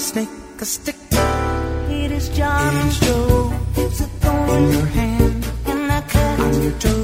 snake, a stick. It is John. It is Joe. It's a thorn in your hand, and a cut on your toe.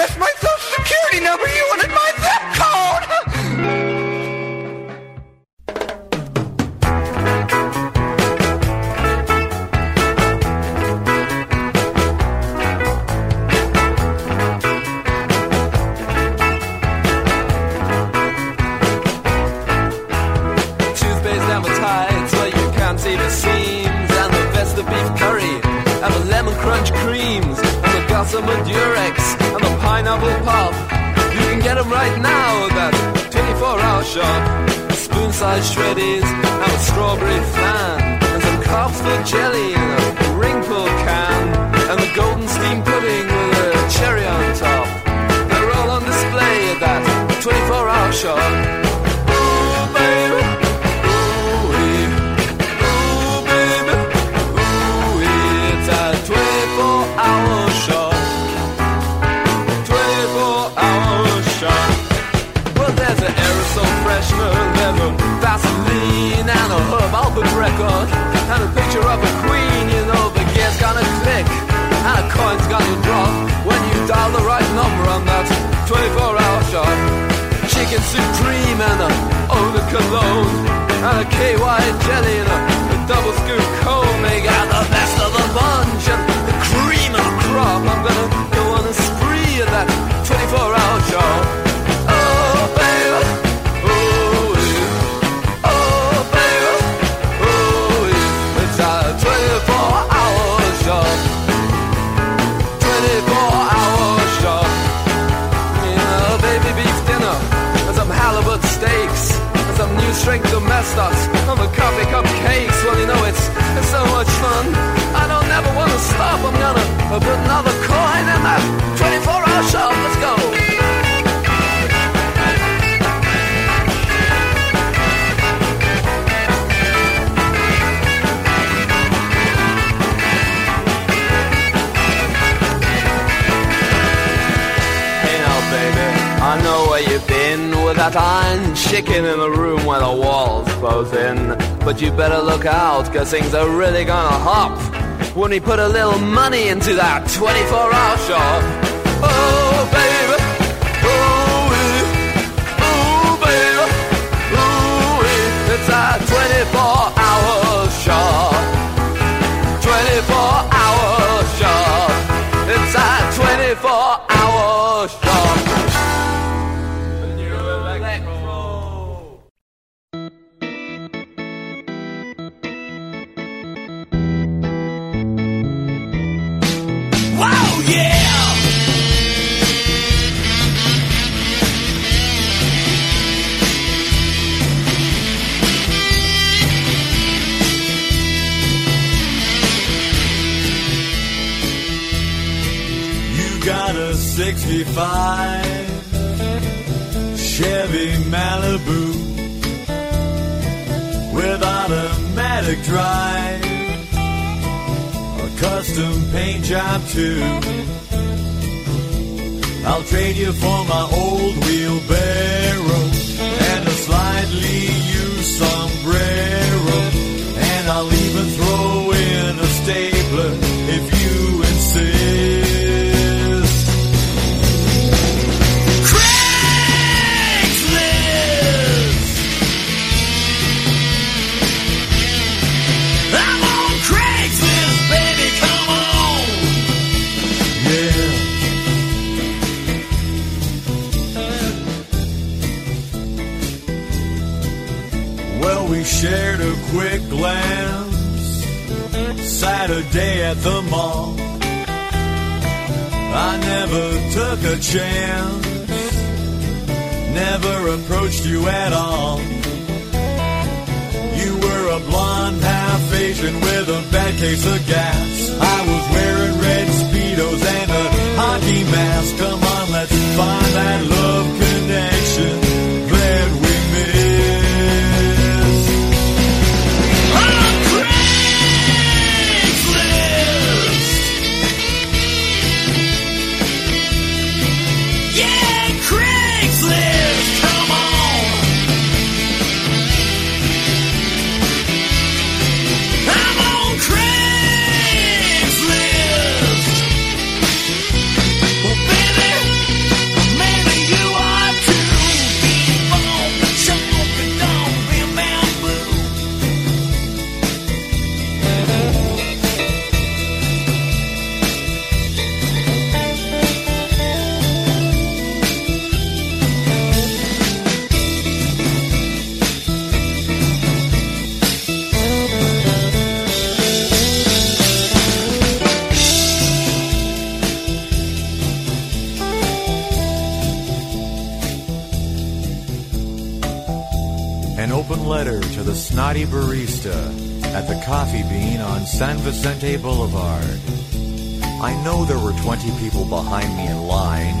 That's my social security number. You wanted my And durex And the pineapple pop You can get them right now at that 24-hour shop Spoon-sized shreddies And a strawberry flan And some Copsford jelly In a ring can. And the golden steam pudding With a cherry on top. They're all on display at that 24-hour shop and a picture of a queen, you know the gear's gonna click and a coin's gonna drop when you dial the right number on that 24-hour shop. Chicken supreme and a de cologne and a KY jelly and a, a double scoop cone. They got the best some new strength domestos and the coffee cup cakes. Well, you know it's it's so much fun. I don't never want to stop. I'm gonna put another coin in that 24-hour shop. Let's go. That iron chicken in the room where the walls close in. But you better look out, cause things are really gonna hop when we put a little money into that 24 hour shop. Oh, open letter to the snotty barista at the Coffee Bean on San Vicente Boulevard. I know there were 20 people behind me in line,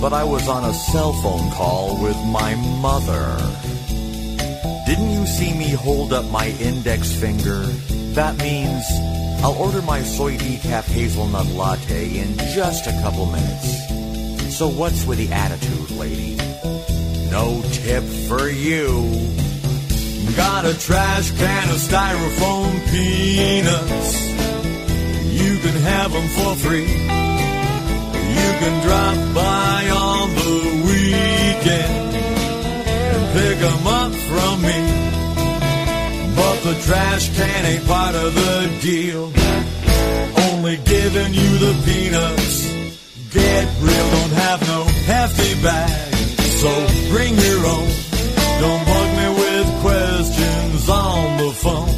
but I was on a cell phone call with my mother. Didn't you see me hold up my index finger? That means I'll order my soy decaf hazelnut latte in just a couple minutes. So what's with the attitude, lady? No tip for you. Got a trash can of styrofoam peanuts. You can have them for free. You can drop by on the weekend and pick them up from me. But the trash can ain't part of the deal. Only giving you the peanuts. Get real, don't have no hefty bag. So bring your own. Don't phone.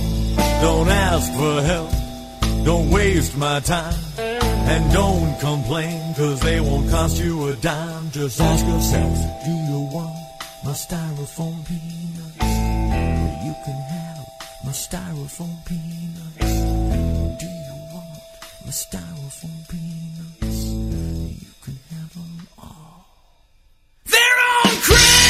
Don't ask for help. Don't waste my time. And don't complain, cause they won't cost you a dime. Just ask yourself, do you want my styrofoam peanuts? You can have my styrofoam peanuts. Do you want my styrofoam peanuts? You can have them all. They're on Craigslist!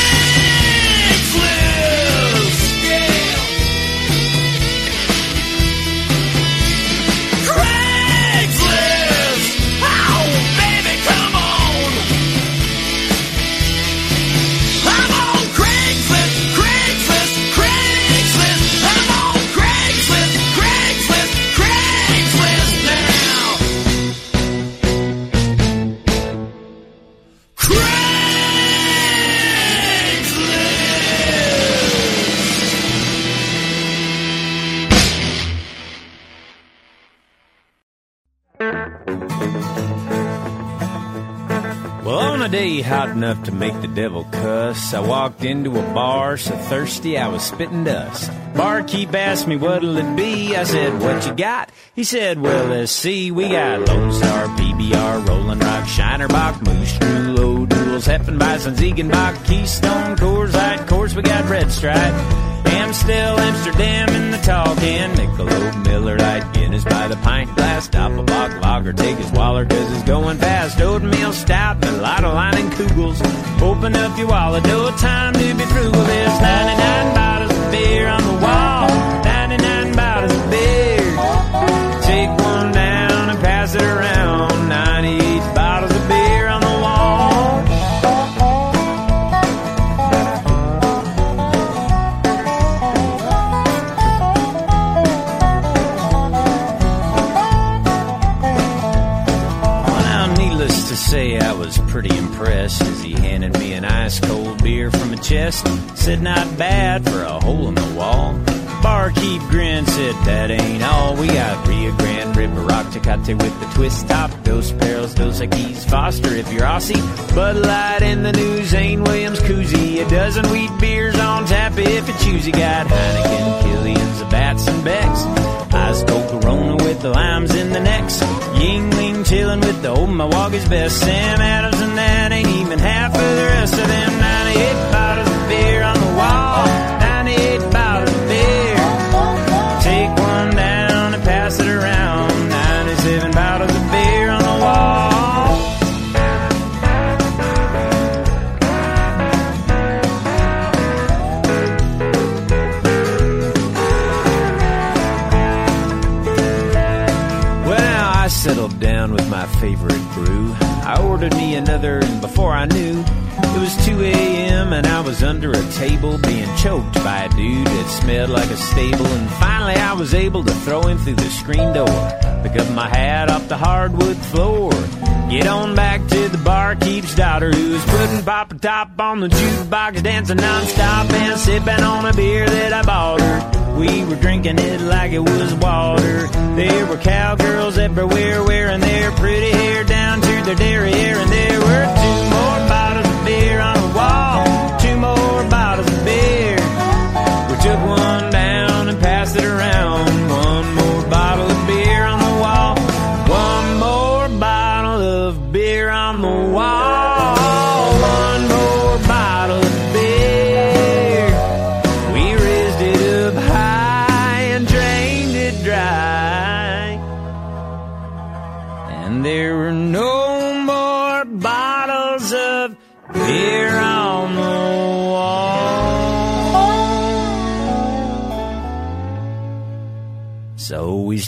Hot enough to make the devil cuss, I walked into a bar so thirsty I was spitting dust. Barkeep asked me what'll it be. I said, what you got? He said, well, let's see. We got Lone Star, PBR, Rolling Rock, Shiner Bock, Moose Drool, O'Doul's, Hefeweizen, Ziegenbock, Keystone, Coors Light, course we got Red Stripe. Amstel, Amsterdam in the tall can. Michelob, Miller Lite, Guinness by the pint glass. Doppelbock, Lager, take his Waller cause it's going fast. Oatmeal Stout, Mulatto Leinenkugels. Open up your wallet, no time to be frugal. There's 99 bottles of beer on the wall. Tecate with the twist top. Dos Perils, Dos Equis, Foster if you're Aussie. Bud Light in the new Zane Williams koozie. A dozen wheat beers on tap if you choose. You got Heineken, Killian's, Bats and Becks. Ice cold Corona with the limes in the necks. Yuengling chillin' with the old Milwaukee's best. Sam Adams and that ain't even half of the rest of them Me another, and before I knew, it was 2 a.m. and I was under a table being choked by a dude that smelled like a stable. And finally, I was able to throw him through the screen door, pick up my hat off the hardwood floor, get on back to the barkeep's daughter who was putting Pop a Top on the jukebox, dancing nonstop and sipping on a beer that I bought her. We were drinking it like it was water. There were cowgirls everywhere wearing their pretty hair down to their derriere, and there were two more bottles of beer on the wall. Two more bottles of beer. We took one down and passed it around. One more bottle of beer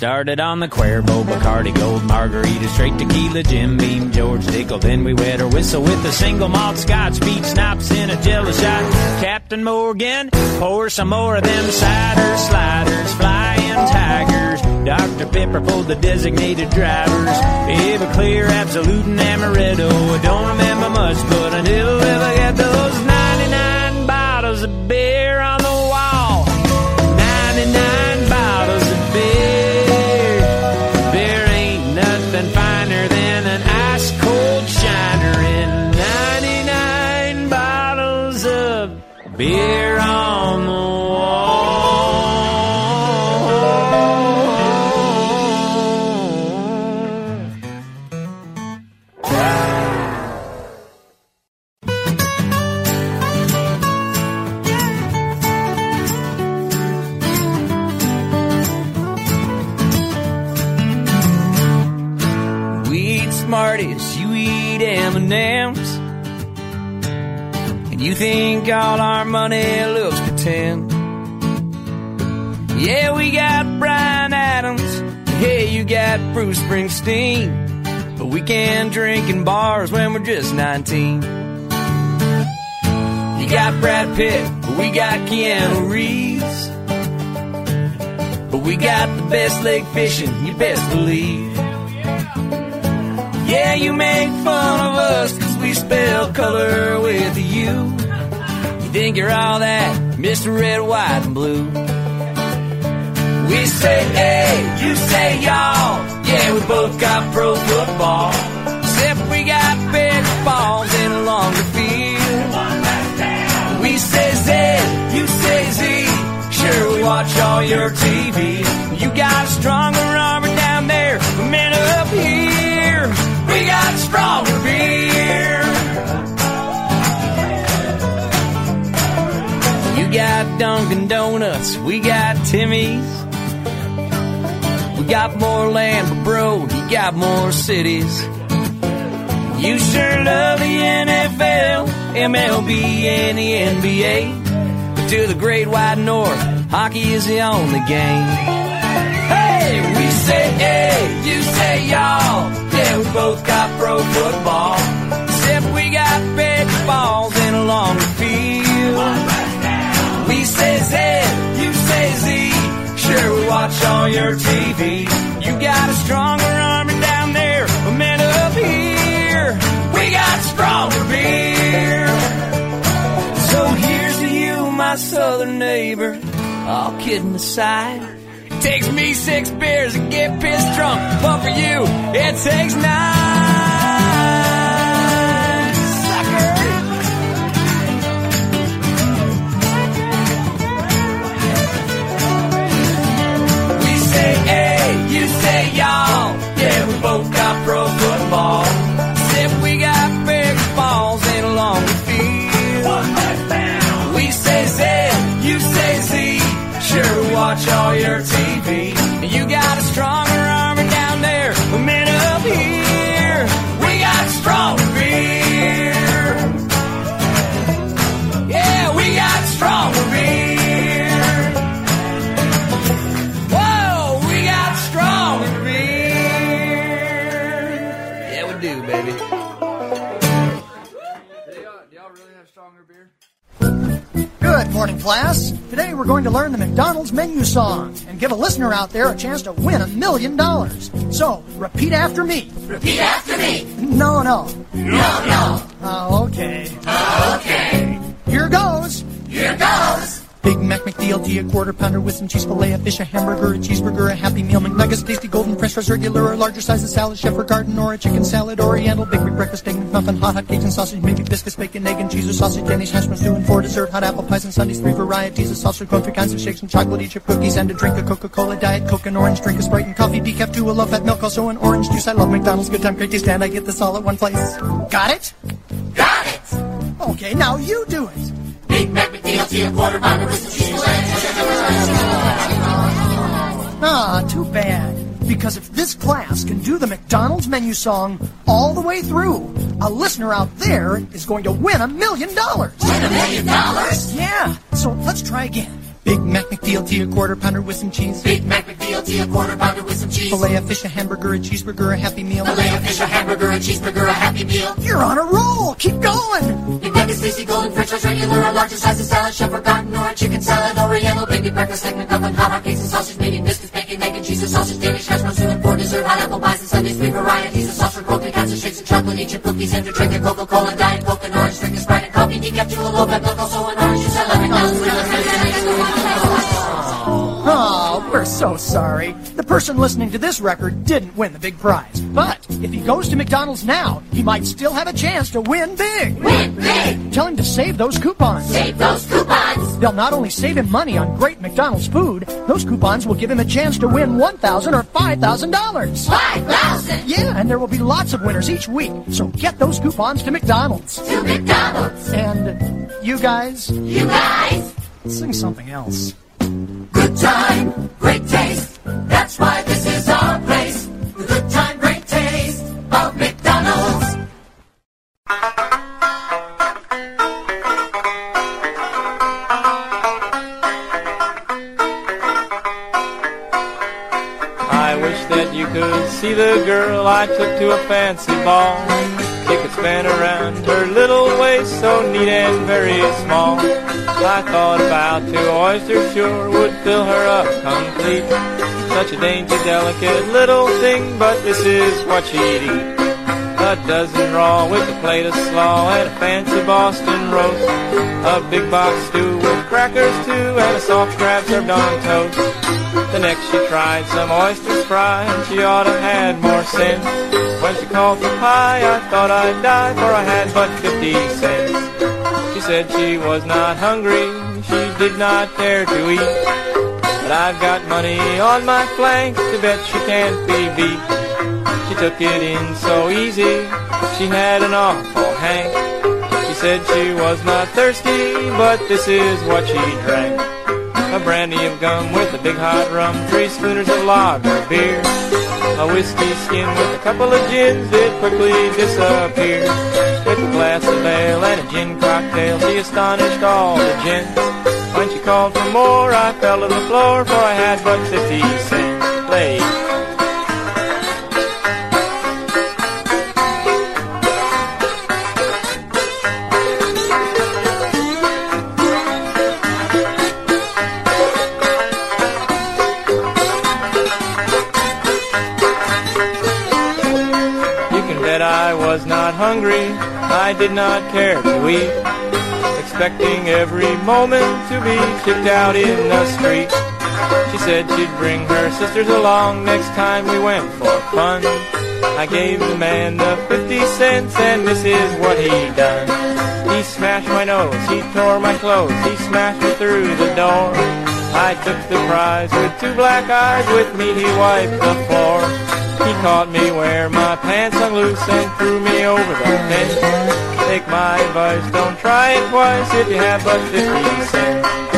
started on the Cuervo, Bacardi, Gold, Margarita, straight tequila, Jim Beam, George Dickel. Then we wet our whistle with a single malt scotch, beat snaps in a jello shot. Captain Morgan, pour some more of them cider sliders, flying tigers. Dr. Pepper pulled the designated drivers. Everclear, Absolut, and Amaretto. I don't remember much, but I never ever got those 99 bottles of beer when we're just 19. You got Brad Pitt, but we got Keanu Reeves. But we got the best leg fishing, you best believe. Yeah, you make fun of us cause we spell color with a U. You think you're all that, Mr. Red, White, and Blue. We say hey, you say y'all. Yeah, we both got pro football. Watch all your TV. You got a stronger armor down there, but men up here. We got stronger beer. You got Dunkin' Donuts, we got Timmy's. We got more land, but bro, you got more cities. You sure love the NFL, MLB, and the NBA. But to the great wide north, hockey is the only game. Hey, we say hey, you say y'all. Yeah, we both got pro football. Except we got big balls in a longer field. We say Z, you say Z. Sure, we watch all your TV. You got a stronger armor down there, but men up here. We got stronger beer. So here's to you, my southern neighbor. All kidding aside. It takes me six beers to get pissed drunk, but for you, it takes nine. Sucker! We say hey, you say y'all. Yeah, we both got pro football. Watch all your TV. You got morning, class. Today we're going to learn the McDonald's menu song and give a listener out there a chance to win a million dollars. So, repeat after me. Repeat after me. No, no. No, no. Oh, okay. Uh, okay. Here goes. Here goes. Big Mac McDLT, a quarter pounder with some cheese fillet, a fish, a hamburger, a cheeseburger, a Happy Meal, McNuggets, tasty golden fresh fries, regular or larger size, a salad, chef or garden, or a chicken salad, oriental, big breakfast, egg McMuffin, hot hot cakes and sausage, maybe biscuits, bacon, egg and cheese, or sausage, Denny's, hash browns, and four, dessert, hot apple pies and sundaes, three varieties of sausage, three kinds of shakes and chocolate, chip cookies, and a drink, a Coca-Cola, diet, Coke, and orange, drink, a Sprite and coffee, decaf, two, a low fat milk, also an orange juice. I love McDonald's, good time, great taste, and I get this all at one place. Got it? Got it. Okay, now you do it. Big Mac a quarter pounder with some cheese. Ah, too bad. Because if this class can do the McDonald's menu song all the way through, a listener out there is going to win a million dollars. Win a million dollars? Yeah. So let's try again. Big Mac McDLT, a quarter pounder with some cheese. Big Mac McDLT, a quarter pounder with some cheese. Filet of fish, a hamburger, a cheeseburger, a Happy Meal. Filet of fish, a hamburger, a cheeseburger, a Happy Meal. You're on a roll. Keep going. Big Mac is tasty, golden french fries, regular or larger size of salad, or garden, or a chicken salad, oriental, baby breakfast, egg McMuffin, hot hot cakes and sausage, medium biscuits, bacon, egg and cheese, and sausage, Danish hash browns, and four, dessert, hot apple pies and sundaes, three varieties of sauce, cold kinds of shakes and chocolate, chip cookies, and a drink, a Coca-Cola, diet coke, and orange drink, a Sprite and coffee, decaf, two, a low fat milk, also an orange juice, I love McDonald's. Oh, we're so sorry. The person listening to this record didn't win the big prize. But if he goes to McDonald's now, he might still have a chance to win big. Win big. Tell him to save those coupons. Save those coupons. They'll not only save him money on great McDonald's food, those coupons will give him a chance to win 1,000 or $5,000. Five thousand. Yeah, and there will be lots of winners each week. So get those coupons to McDonald's. To McDonald's. And you guys, You guys. Sing something else. Good time, great taste. That's why this is our place. The good time, great taste of McDonald's. I wish that you could see the girl I took to a fancy ball. Could span around her little waist so neat and very small. I thought about two oysters sure would fill her up complete. Such a dainty, delicate little thing, but this is what she'd eat. A dozen raw with a plate of slaw and a fancy Boston roast. A big box stew with crackers too and a soft crab served on toast. The next she tried some oysters fried and she ought to had more sense. When she called for pie, I thought I'd die for I had but 50 cents. She said she was not hungry, she did not care to eat. But I've got money on my flank to bet she can't be beat. She took it in so easy, she had an awful hang. She said she was not thirsty, but this is what she drank. A brandy of gum with a big hot rum, three spooners of lager beer. A whiskey skin with a couple of gins did quickly disappear. With a glass of ale and a gin cocktail, she astonished all the gents. When she called for more, I fell to the floor, for I had but fifty cents. Play. Hungry, I did not care to eat, expecting every moment to be kicked out in the street. She said she'd bring her sisters along next time we went for fun. I gave the man the 50 cents and this is what he done. He smashed my nose, he tore my clothes, he smashed through the door. I took the prize with two black eyes, with me he wiped the floor. He caught me where my pants hung loose and threw me over the fence. Take my advice, don't try it twice if you have but 50 cents.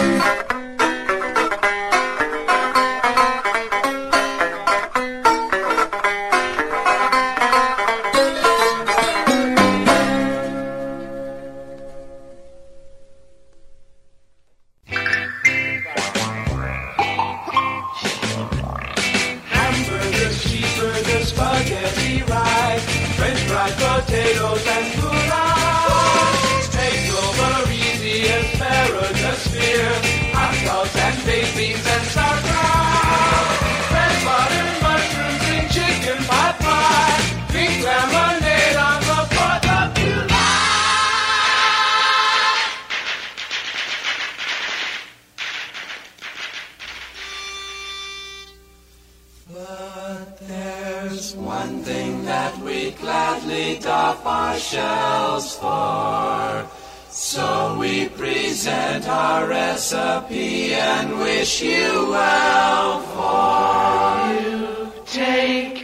Wish you well for you. Take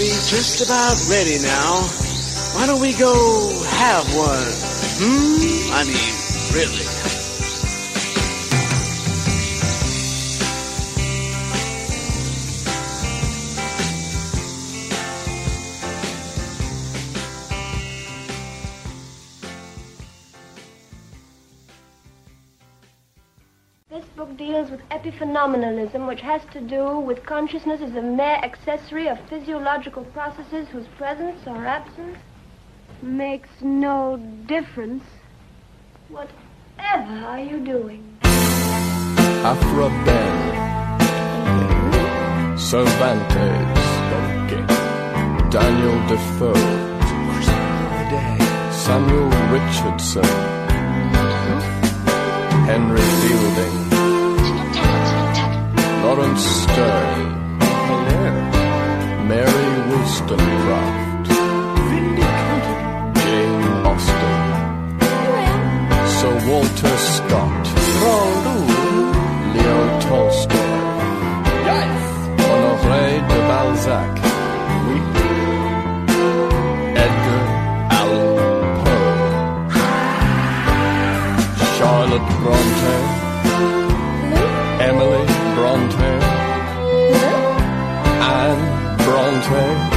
be just about ready now. Why don't we go have one? Hmm? I mean, really. Epiphenomenalism, which has to do with consciousness as a mere accessory of physiological processes whose presence or absence makes no difference. Whatever are you doing? Aphra Behn, Cervantes, Daniel Defoe, Samuel Richardson, Henry Fielding, Laurence Sterne, Mary Wollstonecraft, Jane Austen, Sir Walter Scott, Leo Tolstoy, Honoré de Balzac, Edgar Allan Poe, Charlotte Bronte, Anne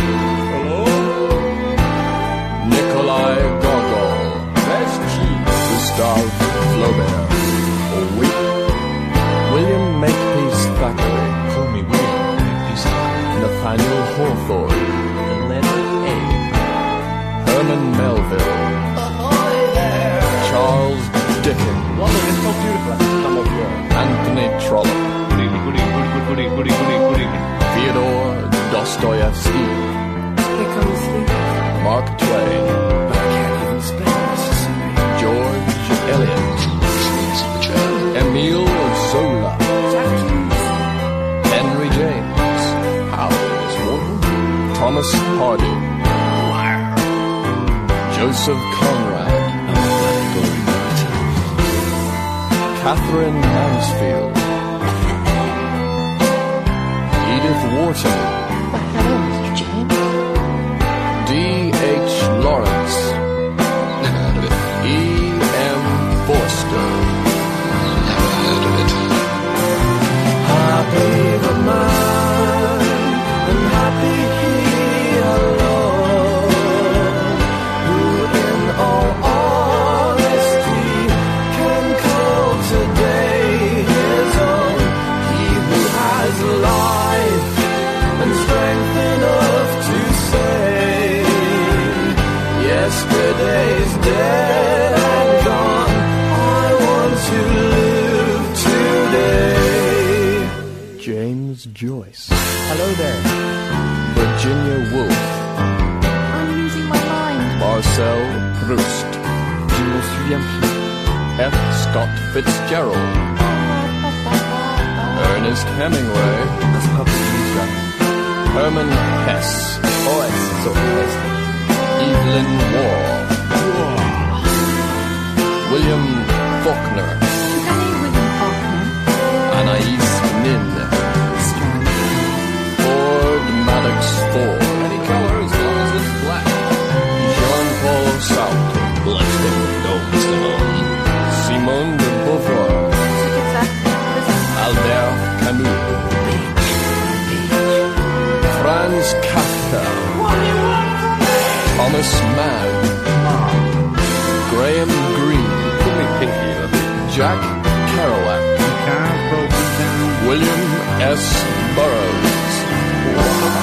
Dostoevsky, Mark Twain, George Eliot, Emile Zola, Henry James, Thomas Hardy, Joseph Conrad, Katherine Mansfield, Edith Wharton, Happy the Hello there. Virginia Woolf. I'm losing my mind. Marcel Proust. Je me souviens plus. F. Scott Fitzgerald. Ernest Hemingway. Hermann Hesse. Oh, es so fest. Evelyn Waugh. William Faulkner. Madox Ford. Any color as long as it's black. Jean-Paul Sartre. Bless them domes alone. Simone de Beauvoir. Albert Camus. Franz Kafka. Thomas Mann. Graham Greene. Put me pinky in a bit. Jack Kerouac. William S. Burroughs.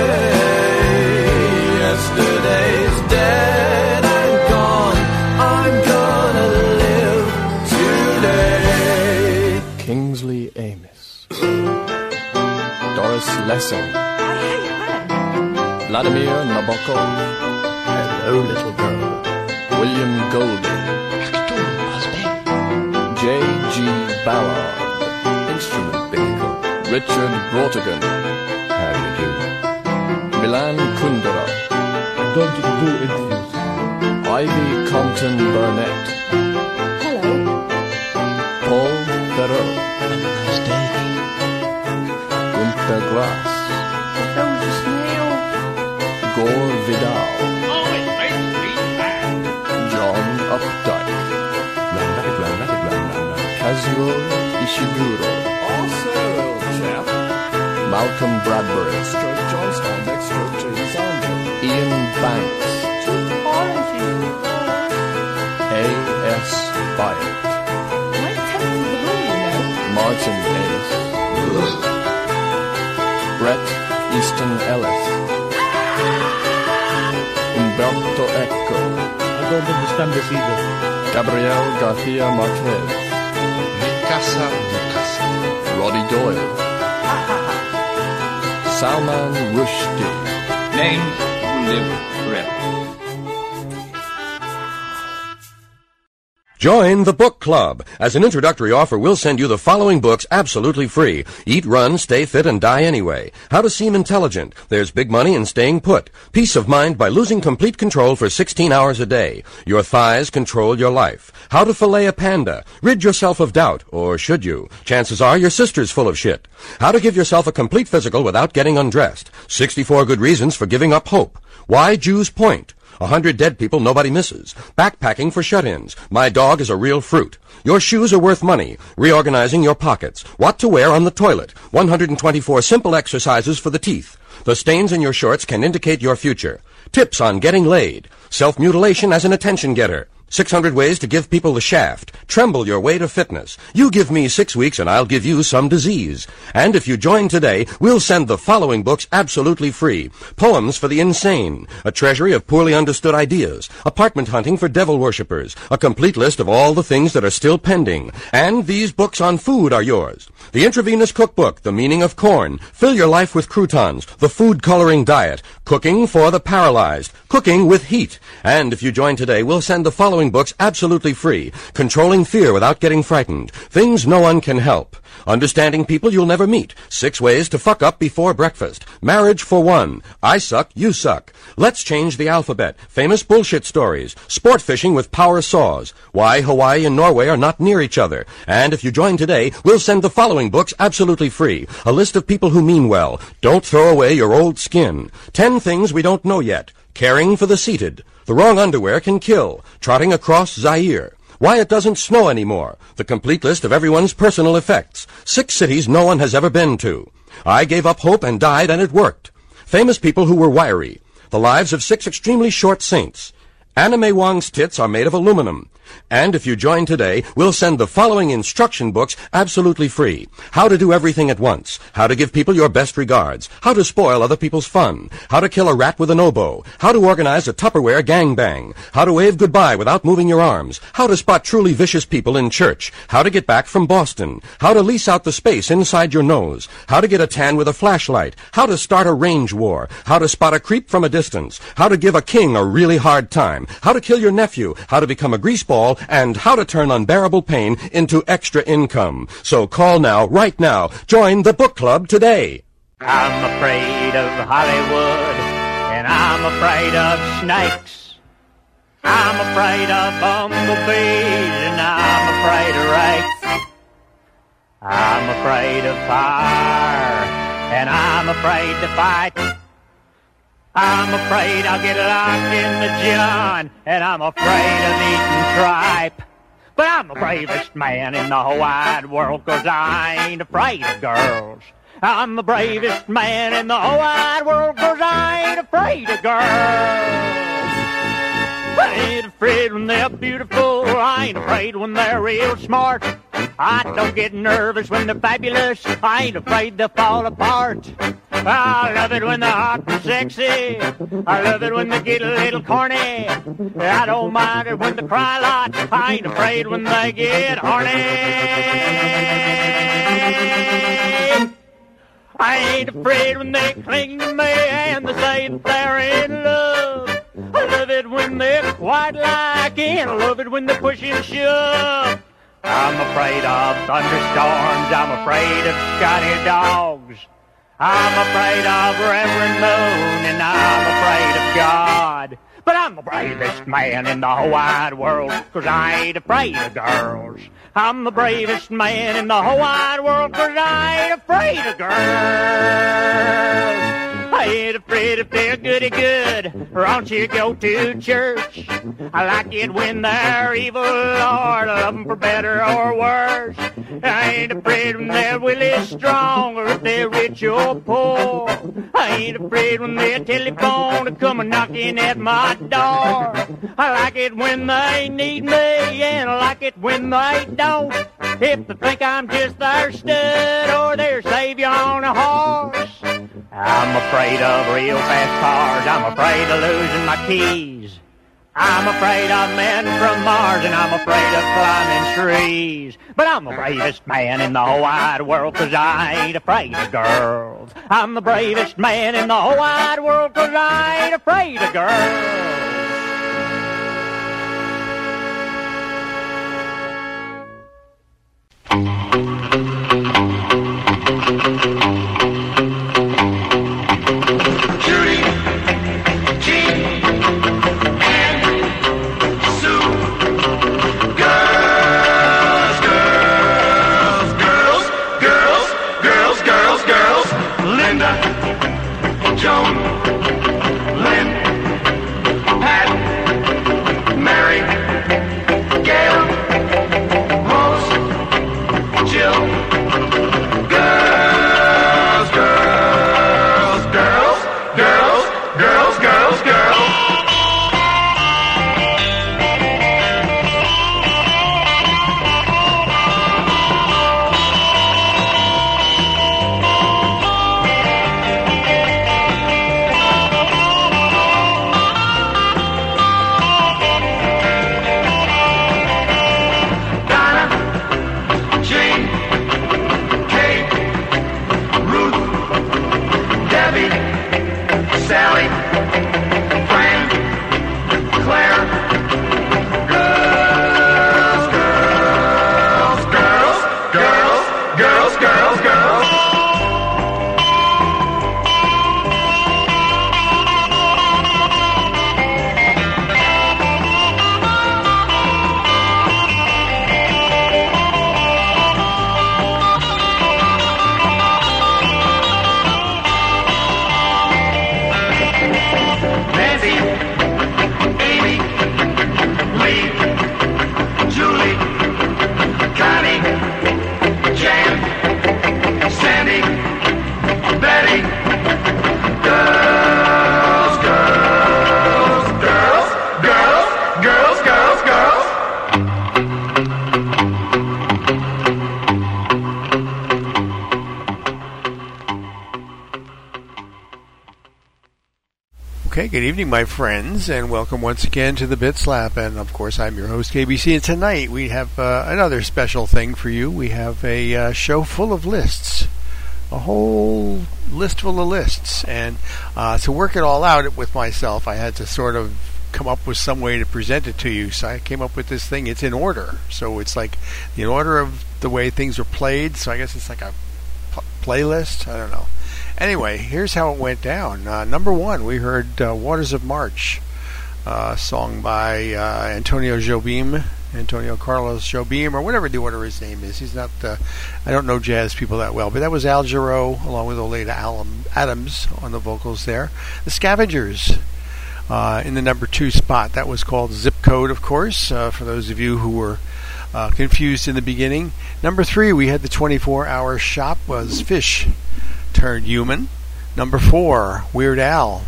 Doris Lessing. Vladimir Nabokov. Hello, little girl. William Golding. J.G. Ballard. Instrument bingo. Richard Brautigan. How do you do? Milan Kundera. Don't do interviews. Ivy Compton Burnett. Grass. Those a snail. Gore Vidal. John Updike. Kazuo Ishiguro. Also, chap. Malcolm Bradbury. Stroke Johnstown, next stroke James Armstrong. Iain Banks. A.S. Byatt. Martin Ace. Bret Easton Ellis. Umberto Eco. I don't understand this either. Gabriel Garcia Marquez. Casa Lucas. Roddy Doyle. Salman Rushdie. Names who live forever. Join the book club. As an introductory offer, we'll send you the following books absolutely free. Eat, run, stay fit, and die anyway. How to seem intelligent. There's big money in staying put. Peace of mind by losing complete control for 16 hours a day. Your thighs control your life. How to fillet a panda. Rid yourself of doubt. Or should you? Chances are your sister's full of shit. How to give yourself a complete physical without getting undressed. 64 good reasons for giving up hope. Why Jews point. A hundred dead people nobody misses. Backpacking for shut-ins. My dog is a real fruit. Your shoes are worth money. Reorganizing your pockets. What to wear on the toilet. 124 simple exercises for the teeth. The stains in your shorts can indicate your future. Tips on getting laid. Self-mutilation as an attention getter. 600 ways to give people the shaft. Tremble your way to fitness. You give me six weeks and I'll give you some disease. And if you join today, we'll send the following books absolutely free. Poems for the insane. A treasury of poorly understood ideas. Apartment hunting for devil worshippers. A complete list of all the things that are still pending. And these books on food are yours. The Intravenous Cookbook, The Meaning of Corn. Fill your life with croutons. The Food Coloring Diet. Cooking for the Paralyzed. Cooking with Heat. And if you join today, we'll send the following books absolutely free. Controlling Fear Without Getting Frightened. Things No One Can Help. Understanding People You'll Never Meet. Six Ways to Fuck Up Before Breakfast. Marriage for One. I Suck, You Suck. Let's Change the Alphabet. Famous Bullshit Stories. Sport Fishing with Power Saws. Why Hawaii and Norway are not near each other. And if you join today, we'll send the following books absolutely free. A list of people who mean well. Don't throw away your old skin. Ten things we don't know yet. Caring for the seated. The wrong underwear can kill. Trotting across Zaire. Why it doesn't snow anymore. The complete list of everyone's personal effects. Six cities no one has ever been to. I gave up hope and died and it worked. Famous people who were wiry. The lives of six extremely short saints. May Wong's tits are made of aluminum. And if you join today, we'll send the following instruction books absolutely free. How to do everything at once. How to give people your best regards. How to spoil other people's fun. How to kill a rat with an oboe. How to organize a Tupperware gangbang. How to wave goodbye without moving your arms. How to spot truly vicious people in church. How to get back from Boston. How to lease out the space inside your nose. How to get a tan with a flashlight. How to start a range war. How to spot a creep from a distance. How to give a king a really hard time. How to kill your nephew. How to become a greaseball. And how to turn unbearable pain into extra income. So call now, right now. Join the book club today. I'm afraid of Hollywood, and I'm afraid of snakes. I'm afraid of bumblebees, and I'm afraid of rakes. I'm afraid of fire, and I'm afraid to fight. I'm afraid I'll get locked in the john, and I'm afraid of eating tripe. But I'm the bravest man in the whole wide world, cause I ain't afraid of girls. I'm the bravest man in the whole wide world, cause I ain't afraid of girls. Ain't afraid when they're beautiful. I ain't afraid when they're real smart. I don't get nervous when they're fabulous. I ain't afraid they'll fall apart. I love it when they're hot and sexy. I love it when they get a little corny. I don't mind it when they cry a lot. I ain't afraid when they get horny. I ain't afraid when they cling to me and they say that they're in love. I love it when they're quite like it. I love it when they push and shove. I'm afraid of thunderstorms. I'm afraid of Scotty dogs. I'm afraid of Reverend Moon and I'm afraid of God. But I'm the bravest man in the whole wide world, cause I ain't afraid of girls. I'm the bravest man in the whole wide world, cause I ain't afraid of girls. I ain't afraid if they're goody good, or don't you go to church? I like it when they're evil, Lord, I love them for better or worse. I ain't afraid when they're really strong, or if they're rich or poor. I ain't afraid when they telephone to come a knocking at my door. I like it when they need me, and I like it when they don't. If they think I'm just their stud or their savior on a horse. I'm afraid of real fast cars. I'm afraid of losing my keys. I'm afraid of men from Mars and I'm afraid of climbing trees. But I'm the bravest man in the whole wide world cause I ain't afraid of girls. I'm the bravest man in the whole wide world cause I ain't afraid of girls. Girls, evening, my friends, and welcome once again to the Bit Slap. And of course, I'm your host, KBC. And tonight we have uh, another special thing for you. We have a uh, show full of lists, a whole list full of lists. And uh, to work it all out with myself, I had to sort of come up with some way to present it to you. So I came up with this thing. It's in order, so it's like in order of the way things are played. So I guess it's like a playlist. I don't know. Anyway, here's how it went down. Uh, number one, we heard uh, Waters of March, uh, song by uh, Antonio Jobim, Antonio Carlos Jobim, or whatever the order his name is. He's not, uh, I don't know jazz people that well, but that was Al Jarreau along with Oleta, Adams on the vocals there. The Scavengers. Uh, in the number two spot. That was called Zip Code, of course, for those of you who were uh, confused in the beginning. Number three, we had the 24 hour shop, was Fish turned human. Number four, Weird Al,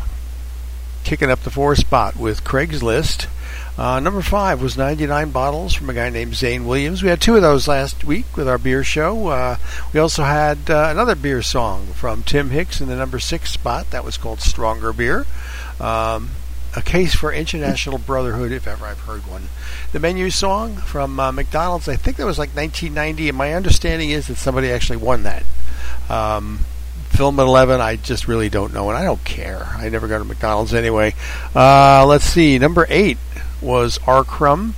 kicking up the four spot with Craigslist. Uh, number five was 99 bottles from a guy named Zane Williams. We had two of those last week with our beer show. Uh, we also had uh, another beer song from Tim Hicks in the number six spot. That was called Stronger Beer. Um, a case for international brotherhood, if ever I've heard one. The menu song from uh, McDonald's, I think that was like 1990, and my understanding is that somebody actually won that. Um, film at 11 i just really don't know and i don't care. I never go to mcdonald's anyway. Uh, let's see number eight was r crumb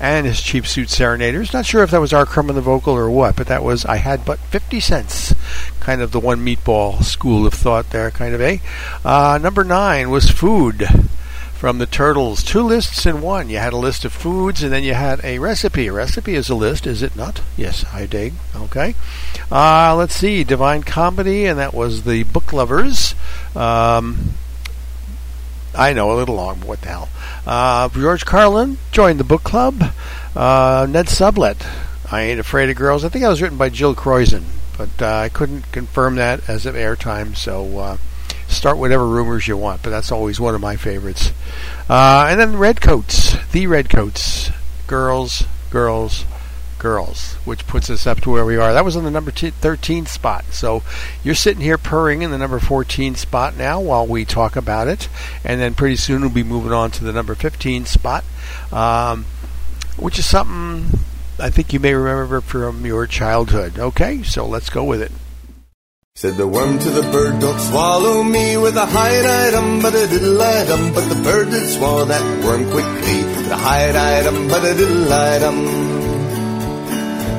and his cheap suit serenaders. Not sure if that was r crumb in the vocal or what but that was i had but 50 cents. Kind of the one meatball school of thought there kind of a uh, number nine was food from the Turtles. Two lists in one. You had a list of foods and then you had a recipe. A recipe is a list, is it not? Yes, I dig. Okay. Uh, let's see. Divine Comedy, and that was the Book Lovers. Um, I know, a little long, but what the hell. Uh, George Carlin joined the book club. Uh, Ned Sublette, I Ain't Afraid of Girls. I think that was written by Jill Croyson, but uh, I couldn't confirm that as of airtime, so uh, start whatever rumors you want, but that's always one of my favorites. Uh, and then Redcoats, the Redcoats, girls, girls, girls, which puts us up to where we are. That was on the number t- 13 spot. So you're sitting here purring in the number 14 spot now while we talk about it, and then pretty soon we'll be moving on to the number 15 spot, um, which is something I think you may remember from your childhood. Okay, so let's go with it. Said the worm to the bird, don't swallow me with a hide item, but a diddle item. But the bird did swallow that worm quickly with a hide item, but a diddle item.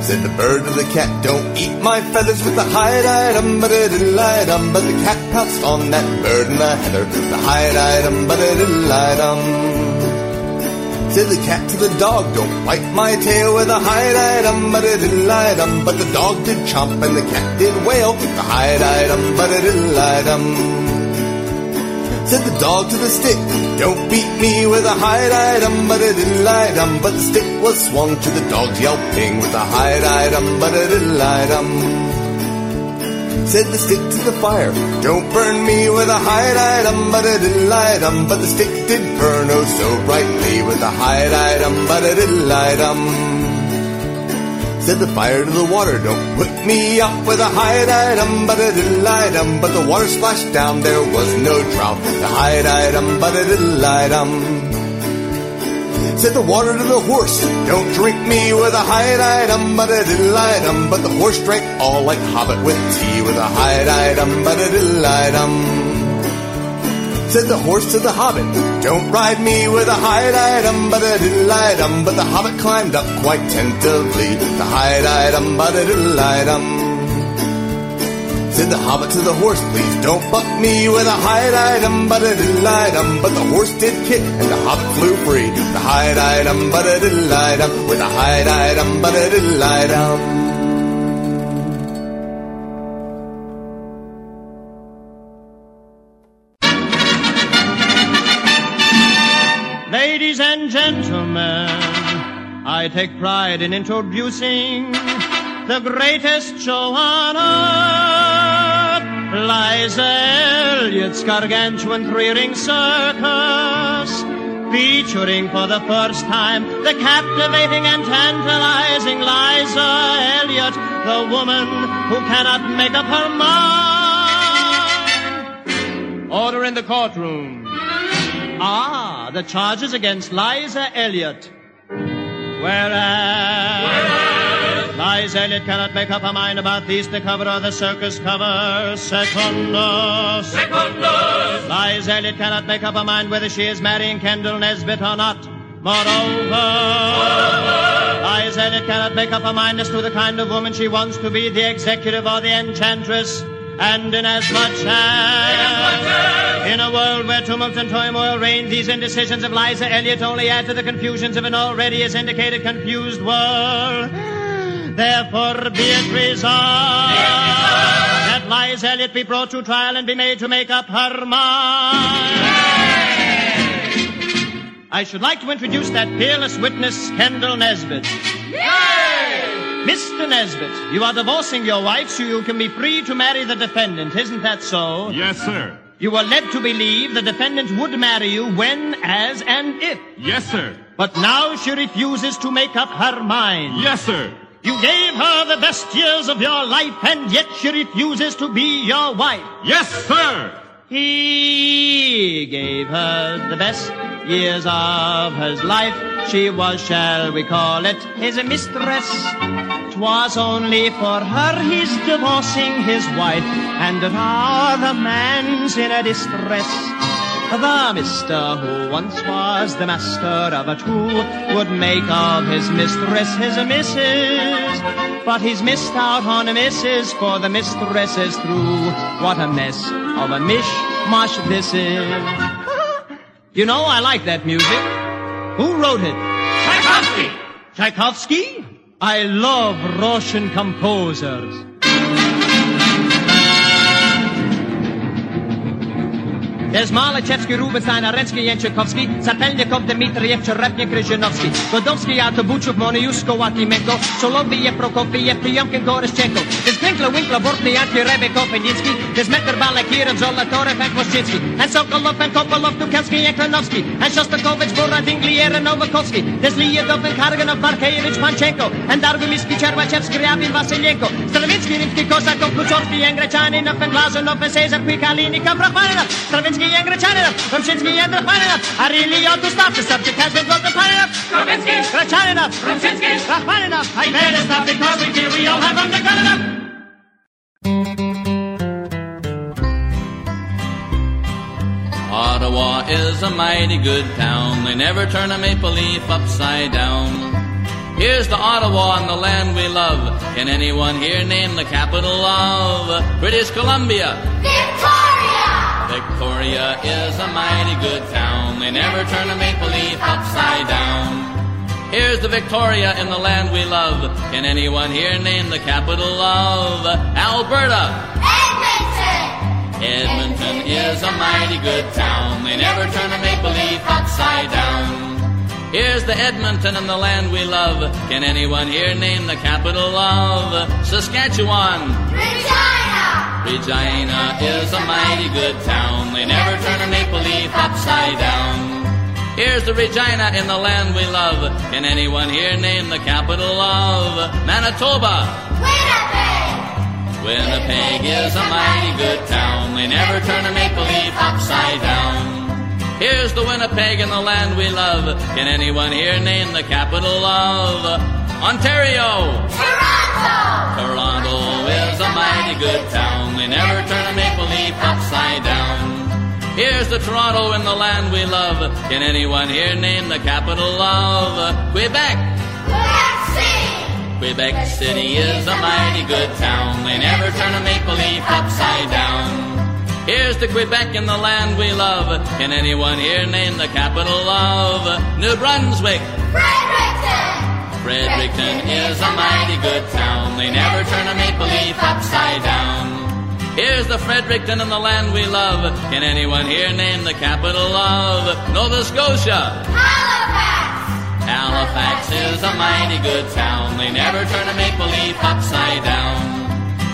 Said the bird to the cat, don't eat my feathers with a hide item, but a diddle item. But the cat pounced on that bird in the heather, the hide item, but a diddle item. Said the cat to the dog, don't bite my tail with a hide item, but diddle item. But the dog did chomp and the cat did wail, the hide item, but diddle item. Said the dog to the stick, don't beat me with a hide item, but diddle item. But the stick was swung to the dog's yelping with a hide item, but diddle item. Said the stick to the fire, don't burn me with a hide item, but a light, um, But the stick did burn oh so brightly with a hide item, but a light, um. Said the fire to the water, don't put me up with a hide item, but a light, um, But the water splashed down, there was no trout. The hide item, but a light, item. Said the water to the horse, don't drink me with a hide item, but a diddle item. But the horse drank all like Hobbit with tea with a hide item, but a diddle item. Said the horse to the hobbit, don't ride me with a hide item, but a diddle item. But the hobbit climbed up quite tentatively, the hide item, but a diddle item. Said the hobbit to the horse, please don't buck me with a hide item, but a diddle item. But the horse did kick, and the hobbit flew free. The hide item, but a diddle item, with a hide item, but a diddle item. Ladies and gentlemen, I take pride in introducing the greatest show on earth, Liza Elliott's gargantuan three-ring circus, featuring for the first time the captivating and tantalizing Liza Elliott, the woman who cannot make up her mind. Order in the courtroom. Ah, the charges against Liza Elliott. Whereas, Liza Elliott cannot make up her mind about these, the cover or the circus cover. Secondus. Secondus. Liza Elliott cannot make up her mind whether she is marrying Kendall Nesbitt or not. Moreover, Liza Elliott cannot make up her mind as to the kind of woman she wants to be, the executive or the enchantress. And inasmuch as, in a world where tumult and turmoil reign, these indecisions of Liza Elliott only add to the confusions of an already, as indicated, confused world. Therefore, be it resolved that Liza Elliott be brought to trial and be made to make up her mind. I should like to introduce that peerless witness, Kendall Nesbitt. Mr. Nesbitt, you are divorcing your wife so you can be free to marry the defendant, isn't that so? Yes, sir. You were led to believe the defendant would marry you when, as, and if. Yes, sir. But now she refuses to make up her mind. Yes, sir. You gave her the best years of your life, and yet she refuses to be your wife. Yes, sir. He gave her the best years of his life. She was, shall we call it, his mistress. 'Twas only for her he's divorcing his wife, and now the man's in a distress. The mister who once was the master of a two would make of his mistress his missus. But he's missed out on a missus for the mistress is through. What a mess of a mishmash this is. You know, I like that music. Who wrote it? Tchaikovsky. Tchaikovsky? I love Russian composers. There's Malachevsky, Rubinstein, Arensky, Yanchikovsky, Sapelnikov, Dmitriev, Cherepnik, Kryzhinovsky, Godovsky, Autobuchov, Moniusko, Akimenko, Soloviev, Prokofiev, Pyomkin, Goroschenko. There's Klinkler, Winkler, Bortny, Yanky, Rebikov, and Yinsky. There's Meter, Balakirev, Zolotorev, and Kwaschinsky. And Sokolov, and Kopolov, Dukelsky, and Klinovsky. And Shostakovich, Borat, Inglier, and Novakovsky. There's Lyadov, and Karganov, Markeyevich, Panchenko. And Dargomyzhsky, Chervachevsky, Ryabin, Vasilyenko. Stravinsky, Rimsky, Kosakov, Kluchowsky, and Grechaninov, and Glazunov, and Caesar, Kvikalinikov, Rachmaninov. Stravinsky, and Grechaninov. Rumshinsky, and Rachmaninov. I really ought to stop. The subject has been brought to Paninov. Stravinsky, Grechaninov. Rumshinsky, Rachmaninov. I better stop because we feel we all have undergone enough. Ottawa is a mighty good town. They never turn a maple leaf upside down. Here's the Ottawa and the land we love. Can anyone here name the capital of British Columbia? Victoria! Victoria is a mighty good town. They never turn a maple leaf upside down. Here's the Victoria in the land we love. Can anyone here name the capital of Alberta? Edmonton Edmonton is a mighty good town. They never turn a maple leaf upside down. Here's the Edmonton in the land we love. Can anyone here name the capital of Saskatchewan? Regina! Regina is a mighty good town. They never turn a maple leaf upside down. Here's the Regina in the land we love. Can anyone here name the capital of Manitoba? Winnipeg! Winnipeg is a mighty good town. They never turn a maple leaf upside down. Here's the Winnipeg in the land we love. Can anyone here name the capital of Ontario? Toronto! Toronto is a mighty good town. They never turn a maple leaf upside down. Here's the Toronto in the land we love. Can anyone here name the capital of Quebec? Quebec Quebec City is a mighty good town. They never turn a maple leaf upside down. Here's to Quebec in the land we love. Can anyone here name the capital of New Brunswick? Fredericton Fredericton is a mighty good town. They never turn a maple leaf upside down. Here's the Fredericton in the land we love. Can anyone here name the capital of Nova Scotia? Halifax! Halifax is a mighty good town. They never turn a maple leaf upside down.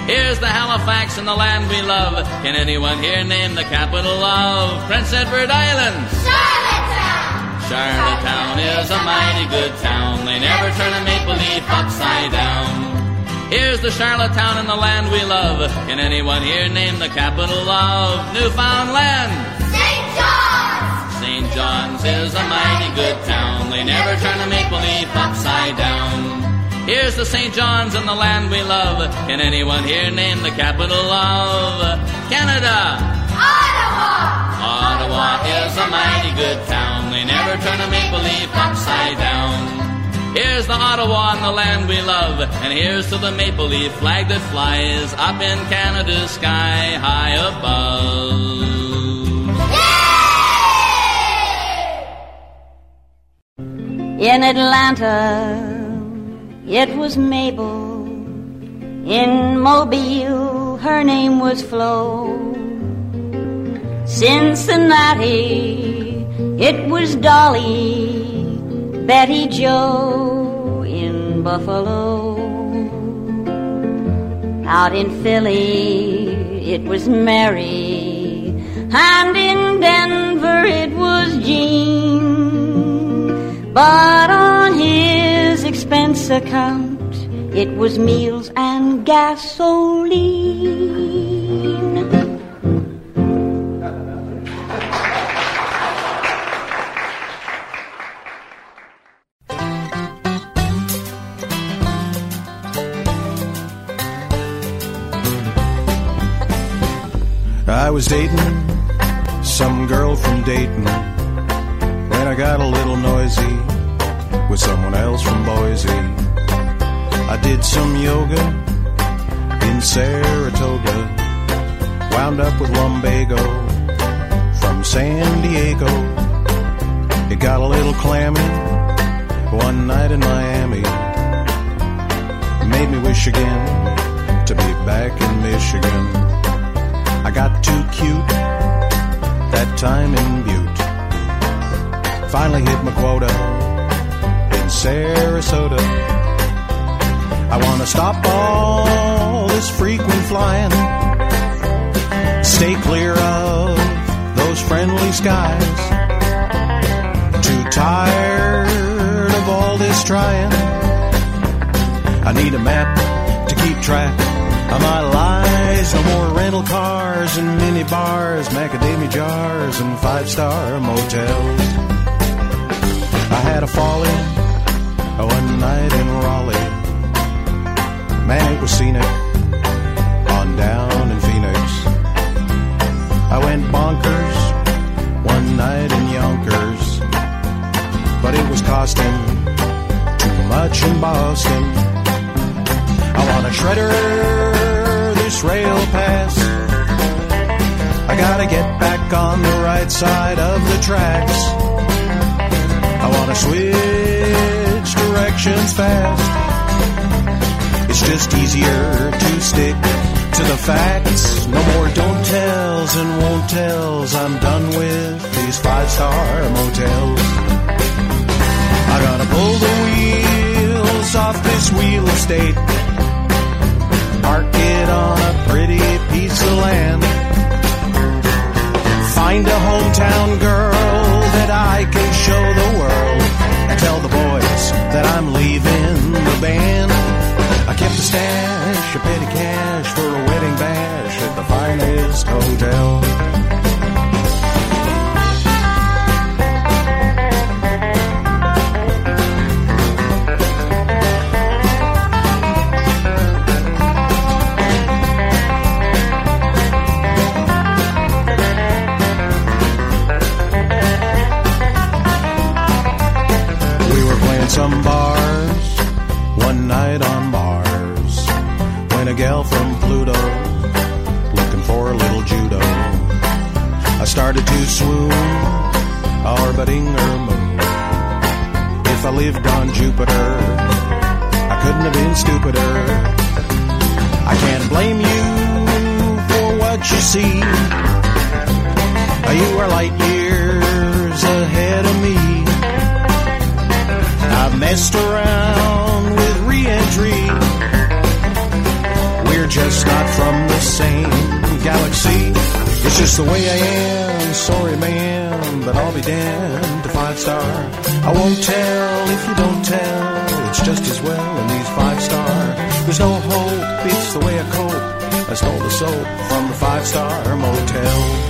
Here's the Halifax in the land we love. Can anyone here name the capital of Prince Edward Island? Charlottetown Charlottetown is a mighty good town. They never turn a maple leaf upside down. Here's the Charlottetown in the land we love. Can anyone here name the capital of Newfoundland? St. John's! St. John's is a mighty good town. They never turn a maple leaf upside down. Here's the St. John's and the land we love. Can anyone here name the capital of Canada? Ottawa! Ottawa is a mighty good town. They never turn a maple leaf upside down. Here's the Ottawa and the land we love, and here's to the maple leaf flag that flies up in Canada's sky high above. In Atlanta, it was Mabel. In Mobile, her name was Flo. Cincinnati, it was Dolly. Betty Joe in Buffalo. Out in Philly, it was Mary. And in Denver, it was Jean. But on his expense account, it was meals and gasoline. I was dating some girl from Dayton. When I got a little noisy with someone else from Boise. I did some yoga in Saratoga, wound up with lumbago from San Diego. It got a little clammy one night in Miami. Made me wish again to be back in Michigan. I got too cute that time in Butte. Finally hit my quota Sarasota. I want to stop all this frequent flying. Stay clear of those friendly skies. Too tired of all this trying. I need a map to keep track of my lies. No more rental cars and mini bars, macadamia jars and five star motels. I had a fall in night in Raleigh. Man, it was scenic on down in Phoenix. I went bonkers one night in Yonkers, but it was costing too much in Boston. I want a shredder this rail pass. I gotta get back on the right side of the tracks. I wanna switch directions fast. It's just easier to stick to the facts. No more don't tells and won't tells. I'm done with these five star motels. I gotta pull the wheels off this wheel estate. Park it on a pretty piece of land. Find a hometown girl that I can show the world. I'm leaving the band. I kept a stash of petty cash for a wedding bash at the finest hotel. We were playing some bars started to swoon, orbiting her moon. If I lived on Jupiter, I couldn't have been stupider. I can't blame you for what you see. You are light years ahead of me. I've messed around with reentry. We're just not from the same galaxy. It's just the way I am. Sorry, man, but I'll be damned to five star. I won't tell if you don't tell. It's just as well in these five star. There's no hope. It's the way I cope. I stole the soap from the five star motel.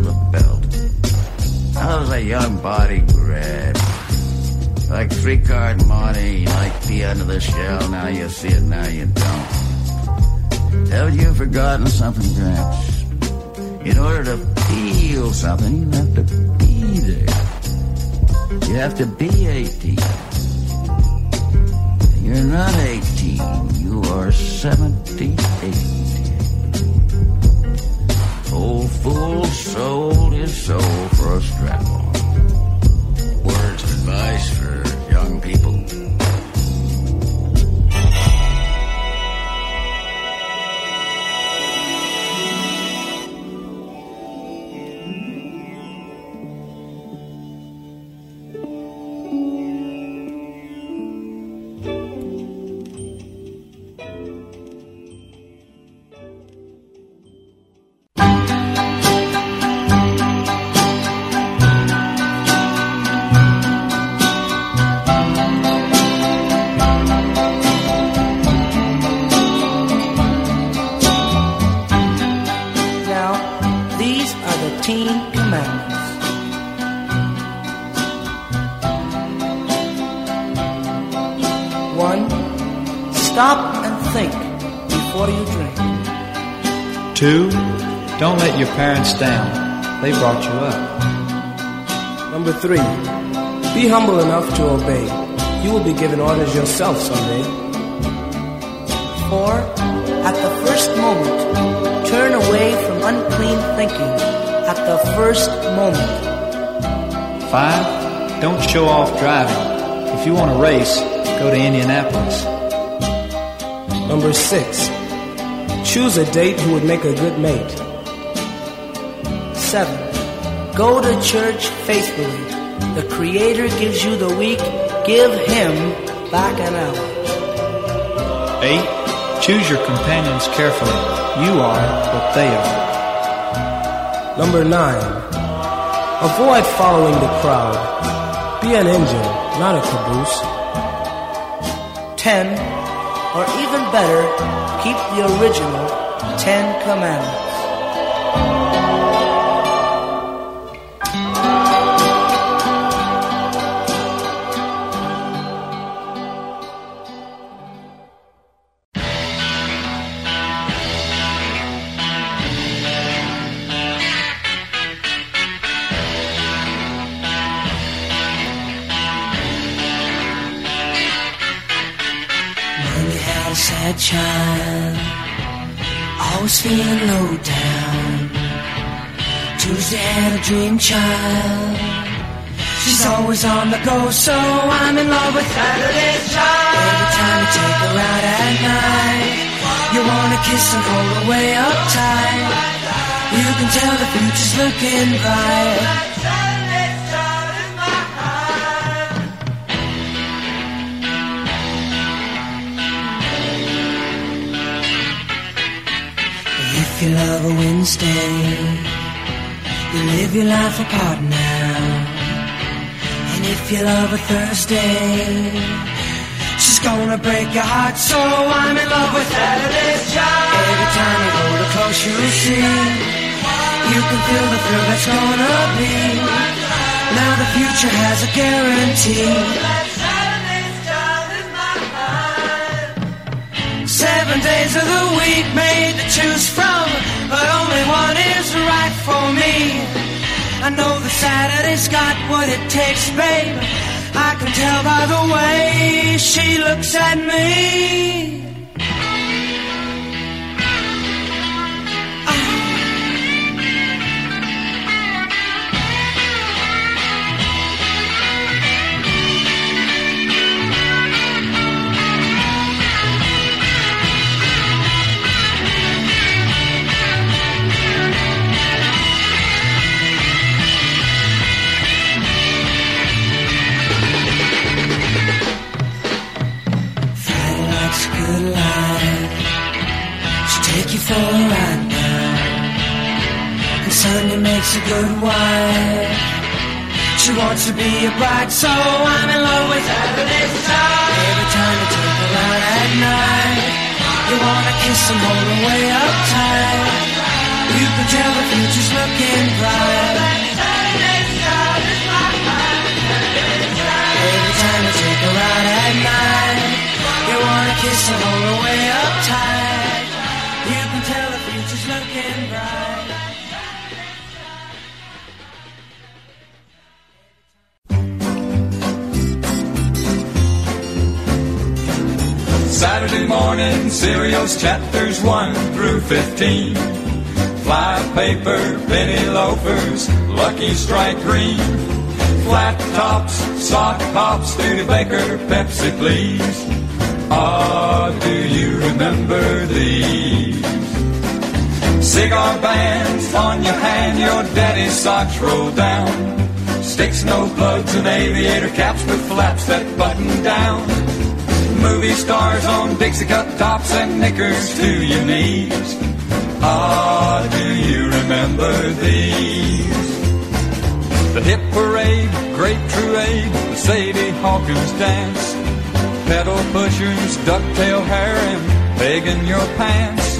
The belt. How's a young body grab? Like three card money, the end of the shell. Now you see it, now you don't. Haven't you forgotten something, Gramps? In order to feel something, you have to be there. You have to be 18. You're not 18, you are 78. Old fool sold his soul for a strap on. Words of advice parents down. They brought you up. Number three, be humble enough to obey. You will be given orders yourself someday. Four, at the first moment, turn away from unclean thinking. At the first moment. Five, don't show off driving. If you want to race, go to Indianapolis. Number six, choose a date who would make a good mate. Seven, go to church faithfully. The Creator gives you the week, give Him back an hour. Eight, choose your companions carefully. You are what they are. Number nine, avoid following the crowd. Be an engine, not a caboose. Ten, or even better, keep the original Ten Commandments. Tuesday had a dream child, she's always on the go, so I'm in love with Saturday's child. Every time you take her out at night, you wanna kiss and hold her way up tight. You can tell the future's looking bright. If you love a Wednesday, you live your life apart now. And if you love a Thursday, she's gonna break your heart. So I'm in love with Saturday's child. Every time you hold her close, you'll see. You can feel the thrill that's gonna be. Now the future has a guarantee. Seven days of the week made to choose from, but only one is right for me. I know that Saturday's got what it takes, babe. I can tell by the way she looks at me. To be a bride, so I'm in love with Saturday's child. Every time you take her out at night, you wanna kiss and hold her way up tight. You can tell the future's looking bright. Every time you take her out at night, you wanna kiss and hold her way up tight. Saturday morning serials chapters 1 through 15. Fly paper, penny loafers, lucky strike green. Flat tops, sock hops, Studebaker, Pepsi please. Ah, do you remember these? Cigar bands on your hand, your daddy's socks roll down. Sticks, no plugs, and aviator caps with flaps that button down. Movie stars on Dixie cup tops and knickers to your knees. Ah, do you remember these? The hip parade, great truade, the Sadie Hawkins dance. Pedal pushers, ducktail and pegging your pants.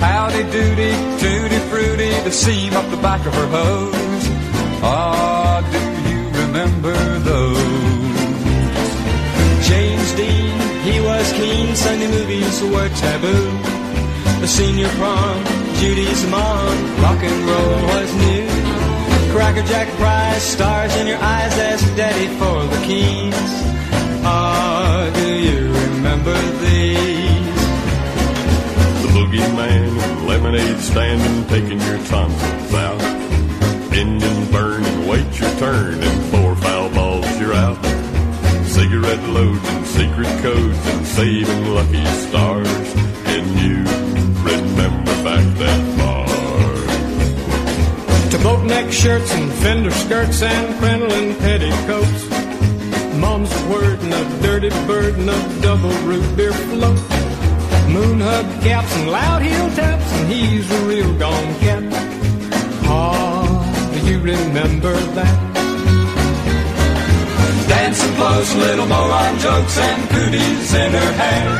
Howdy doody, tutti fruity, the seam up the back of her hose. Ah, do you remember those? Keen, Sunday movies were taboo. The senior prom, Judy's mom, rock and roll was new. Cracker Jack prize, stars in your eyes, ask daddy for the keys. Ah, do you remember these? The boogeyman, lemonade standing, taking your tonsils out. Burn and wait your turn, and four foul balls you're out. Cigarette loads and secret codes and saving lucky stars. Can you remember back that far? To boat neck shirts and fender skirts and crinoline petticoats. Mom's word and a dirty burden of double root beer float. Moon hug caps and loud heel taps, and he's a real gone cat. Ah, do you remember that? Dancing close, little moron jokes and cooties in her hair.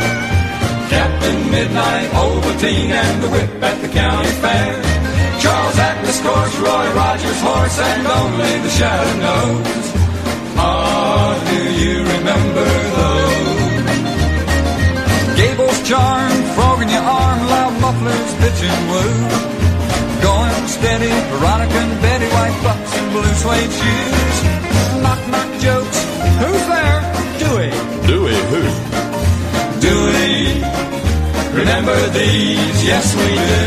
Captain Midnight, Ovaltine, and the whip at the county fair. Charles Atlas course, Roy Rogers horse, and only the shadow knows. Ah, do you remember those? Gable's charm, frog in your arm, loud mufflers, pitching woo. Going steady, Veronica and Betty, white bucks and blue suede shoes. Knock, knock jokes, who's there? Dewey. Dewey who? Dewey. Remember these? Yes, we do.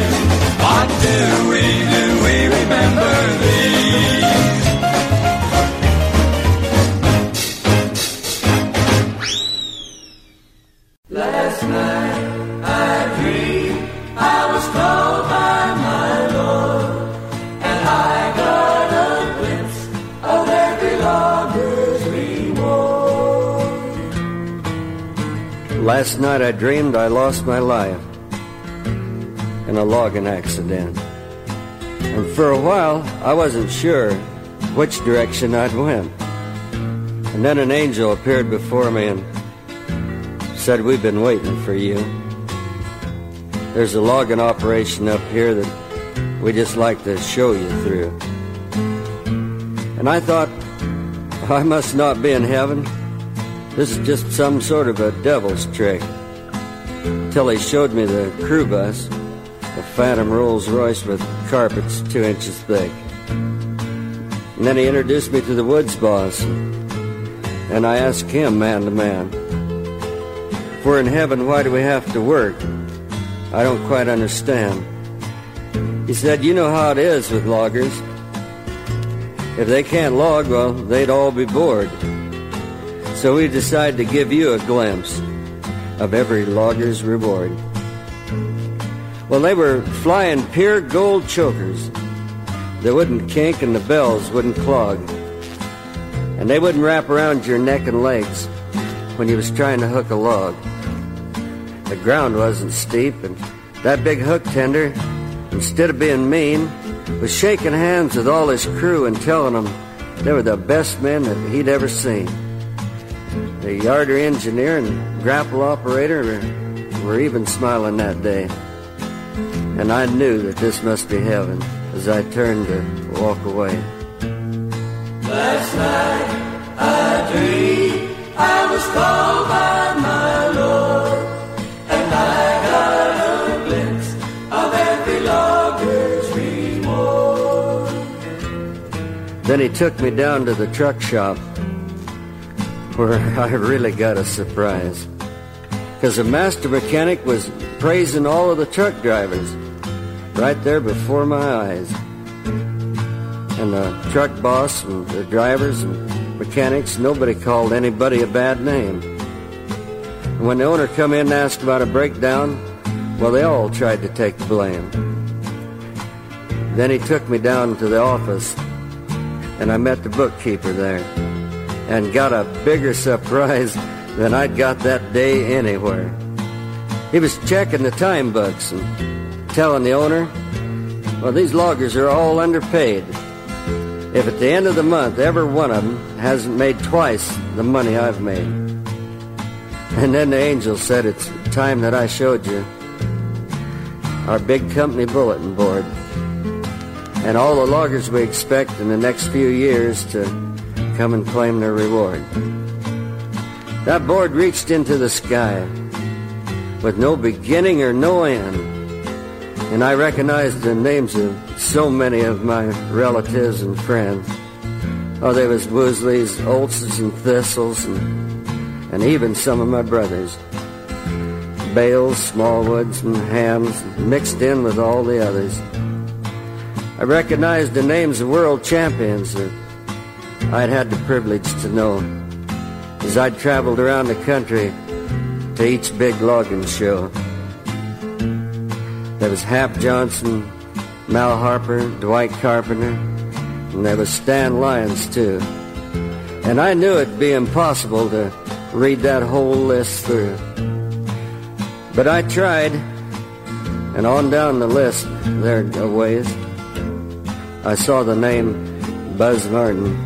Ah, what do we do? We remember these. Last night I dreamed I lost my life in a logging accident. And for a while I wasn't sure which direction I'd went. And then an angel appeared before me and said, We've been waiting for you. There's a logging operation up here that we just like to show you through. And I thought, I must not be in heaven. This is just some sort of a devil's trick. Till he showed me the crew bus, a Phantom Rolls Royce with carpets two inches thick. And then he introduced me to the woods boss, and I asked him man to man, if we're in heaven, why do we have to work? I don't quite understand. He said, You know how it is with loggers. If they can't log, well, they'd all be bored. So we decided to give you a glimpse of every logger's reward. Well, they were flying pure gold chokers. They wouldn't kink and the bells wouldn't clog. And they wouldn't wrap around your neck and legs when you was trying to hook a log. The ground wasn't steep, and that big hook tender, instead of being mean, was shaking hands with all his crew and telling them they were the best men that he'd ever seen. The yarder engineer and grapple operator were, were even smiling that day. And I knew that this must be heaven as I turned to walk away. Last night I dreamed I was called by my Lord, and I got a glimpse of every logger's reward. Then he took me down to the truck shop where I really got a surprise. Because the master mechanic was praising all of the truck drivers right there before my eyes. And the truck boss and the drivers and mechanics, nobody called anybody a bad name. And when the owner come in and asked about a breakdown, well, they all tried to take the blame. Then he took me down to the office, and I met the bookkeeper there, and got a bigger surprise than I'd got that day anywhere. He was checking the time books and telling the owner, well, these loggers are all underpaid. If at the end of the month every one of them hasn't made twice the money I've made. And then the angel said it's time that I showed you our big company bulletin board and all the loggers we expect in the next few years to come and claim their reward. That board reached into the sky with no beginning or no end. And I recognized the names of so many of my relatives and friends. Oh, there was Woosleys, Olsons, and Thistles, and, and even some of my brothers. Bales, Smallwoods, and Hams mixed in with all the others. I recognized the names of world champions I'd had the privilege to know as I'd traveled around the country to each big logging show. There was Hap Johnson, Mal Harper, Dwight Carpenter, and there was Stan Lyons too. And I knew it'd be impossible to read that whole list through. But I tried, and on down the list there a ways, I saw the name Buzz Martin.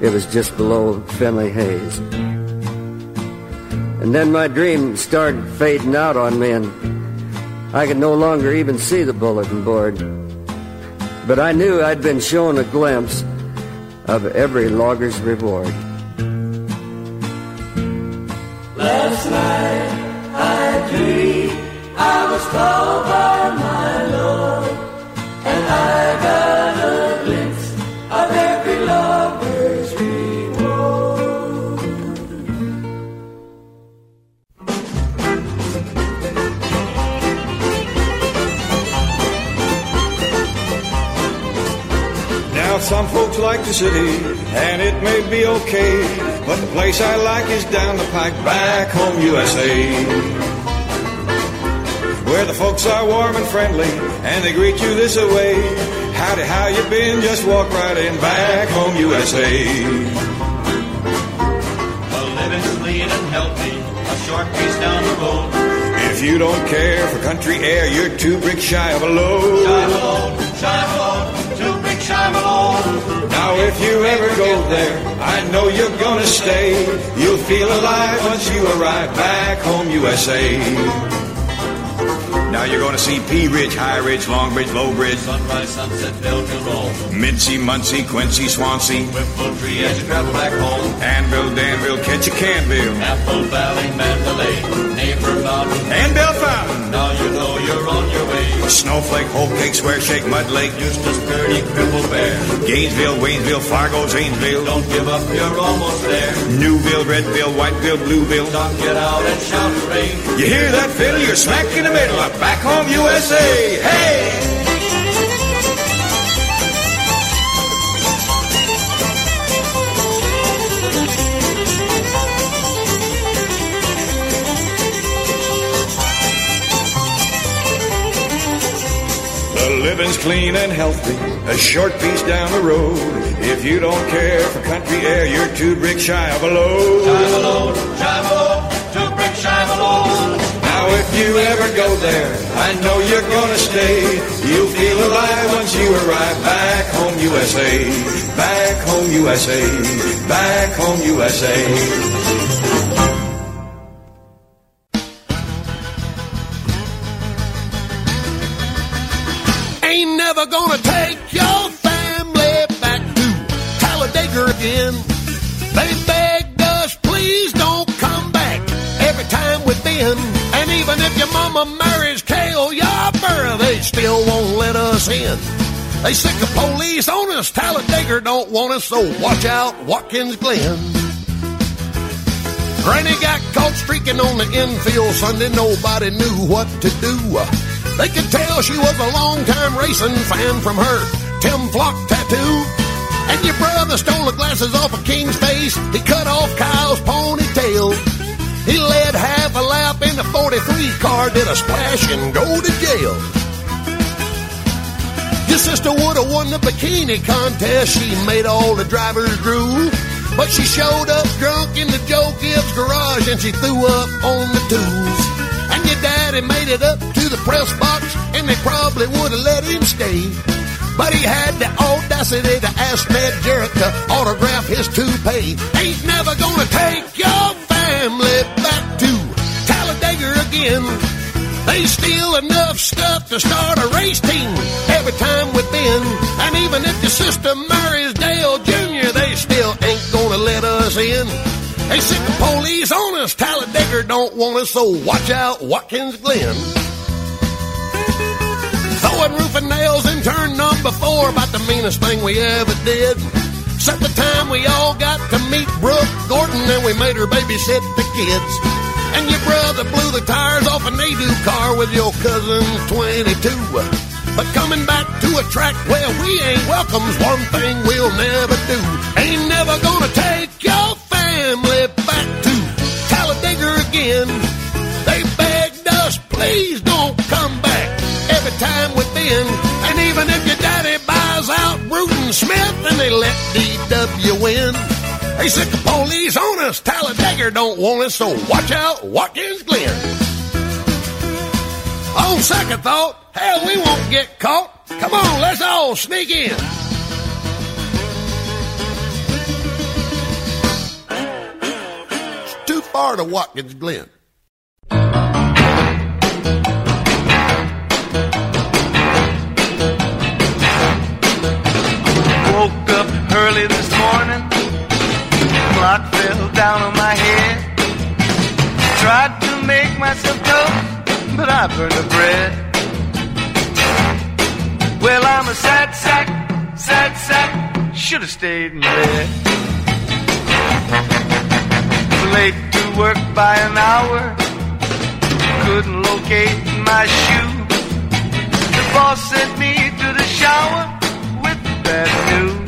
It was just below Finley Hayes. And then my dream started fading out on me, and I could no longer even see the bulletin board. But I knew I'd been shown a glimpse of every logger's reward. City, and it may be okay, but the place I like is down the pike, back home USA. Where the folks are warm and friendly, and they greet you this away. Howdy, how you been? Just walk right in, back home USA. A living clean and healthy, a short piece down the road. If you don't care for country air, you're too brick shy of a load. Shy of a load, shy of a load, If you ever go there, I know you're gonna stay. You'll feel alive once you arrive back home, USA. Now you're gonna see Pea Ridge, High Ridge, Long Ridge, Low Ridge, Sunrise, Sunset, Belgian Roll. Mincy, Muncie, Quincy, Swansea, Whipple Tree as you travel back home. Anvil, Danville, Ketchikanville, Apple Valley, Mandalay, Neighbor Mountain, and Bell Fountain. Now you know you're on your way. Snowflake, Whole Cake, Square Shake, Mud Lake, Eustis, Purdy, Cripple Bear. Gainesville, Waynesville, Fargo, Zanesville, Don't give up, you're almost there. Newville, Redville, Whiteville, Blueville. Don't get out and shout hooray. You hear that fiddle? You're smack in the middle of back home USA. Hey! The living's clean and healthy, a short piece down the road. If you don't care for country air, you're too brick shy of a load. Shy of a load, if you ever go there, I know you're gonna stay. You'll feel alive once you arrive back home USA. Back home USA. Back home USA. Ain't never gonna take your mama marries Cale Yarborough, they still won't let us in. They sick of police on us. Talladega don't want us, so watch out, Watkins Glen. Granny got caught streaking on the infield Sunday. Nobody knew what to do. They could tell she was a long-time racing fan from her Tim Flock tattoo. And your brother stole the glasses off of King's face. He cut off Kyle's ponytail. He led half a lap in the 43 car, did a splash and go to jail. Your sister would have won the bikini contest. She made all the drivers drool. But she showed up drunk in the Joe Gibbs garage and she threw up on the tools. And your daddy made it up to the press box and they probably would have let him stay. But he had the audacity to ask Ned Jarrett to autograph his toupee. Ain't never gonna take your family back to Talladega again. They steal enough stuff to start a race team every time we've been. And even if your sister marries Dale Jr., they still ain't gonna let us in. They sick the police on us. Talladega don't want us, so watch out, Watkins Glen. Throwing roofing nails in turn number four, about the meanest thing we ever did. Except the time we all got to meet Brooke Gordon and we made her babysit the kids. And your brother blew the tires off a Nadu car with your cousin's 22. But coming back to a track where we ain't welcome's one thing we'll never do. Ain't never gonna take your family back to Talladega again. They begged us, please don't come back every time we've been. And even if your daddy buys out Bruton Smith and they let DW win. They sent the police on us, Talladega don't want us, so watch out, Watkins Glen. On second thought, hell, we won't get caught. Come on, let's all sneak in. It's too far to Watkins Glen. Early this morning, clock fell down on my head. Tried to make myself toast, but I burned the bread. Well, I'm a sad sack, sad sack, should have stayed in bed. Late to work by an hour, couldn't locate my shoe. The boss sent me to the shower with bad news.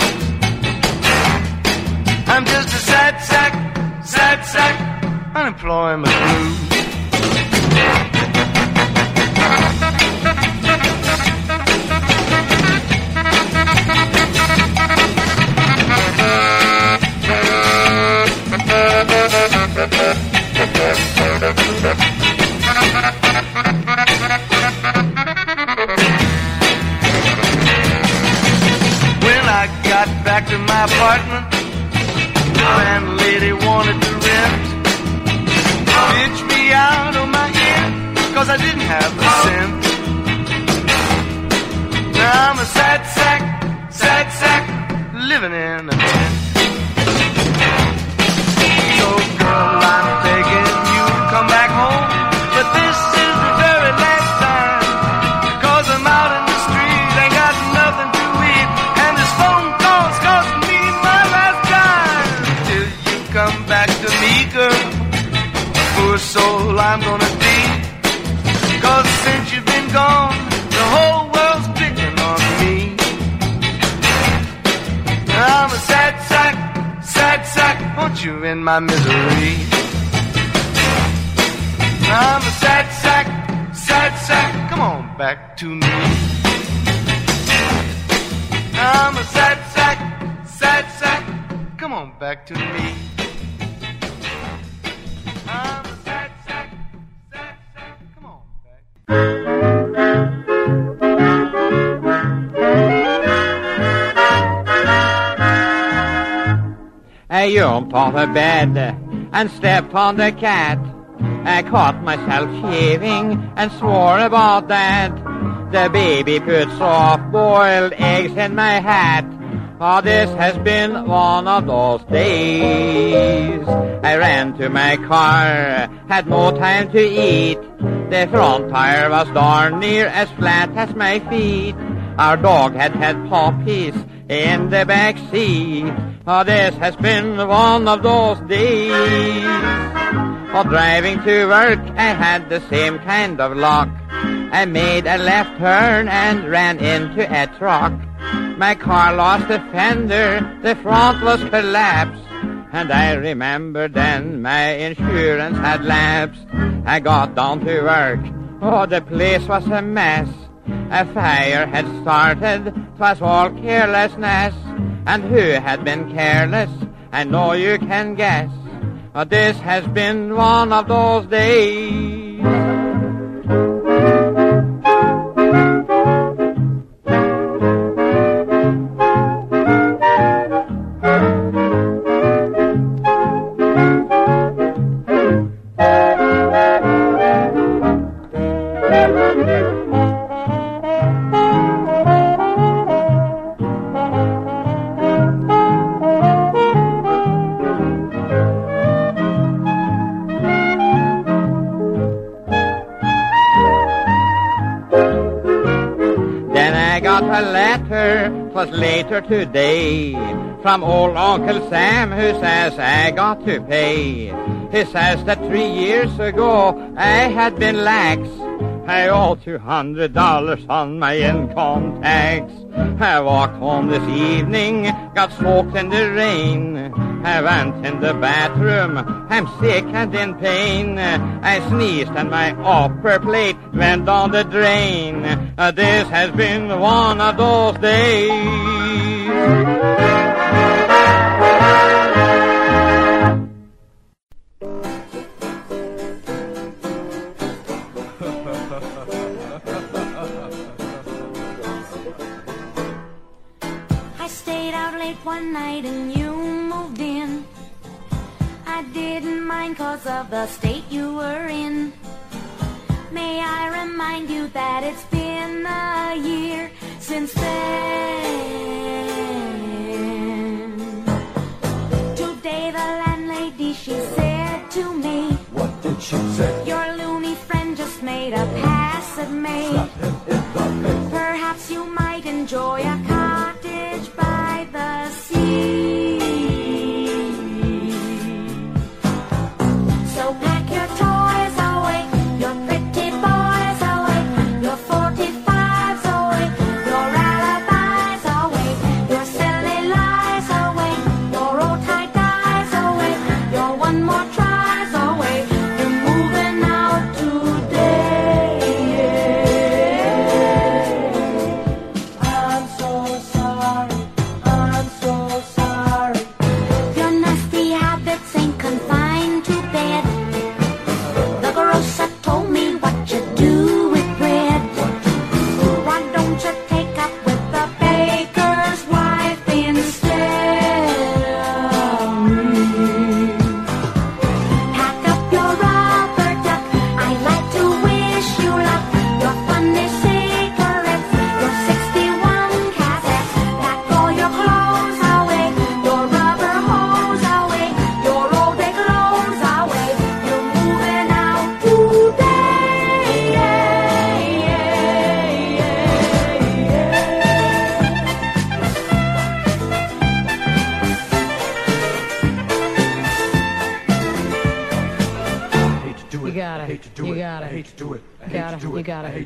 I'm just a sad sack, sad sack, unemployment blues. Apartment, landlady wanted to rent. Pitch me out of my ear, cause I didn't have the cent. Now I'm a sad sack, sad sack, living in a my misery. I'm a sad sack, sad sack, come on back to me. I'm a sad I jumped off a bed and stepped on the cat. I caught myself shaving and swore about that. The baby put soft-boiled eggs in my hat. Oh, this has been one of those days. I ran to my car, had no time to eat. The front tire was darn near as flat as my feet. Our dog had had puppies in the back seat. Oh, this has been one of those days. For driving to work, I had the same kind of luck. I made a left turn and ran into a truck. My car lost a fender, the front was collapsed. And I remember then my insurance had lapsed. I got down to work, oh, the place was a mess. A fire had started, 'twas all carelessness. And who had been careless? I know you can guess. But this has been one of those days. Today, from old Uncle Sam who says I got to pay. He says that three years ago I had been lax. I owe two hundred dollars on my income tax. I walked home this evening, got soaked in the rain. I went in the bathroom, I'm sick and in pain. I sneezed and my upper plate went down the drain. This has been one of those days. Of the state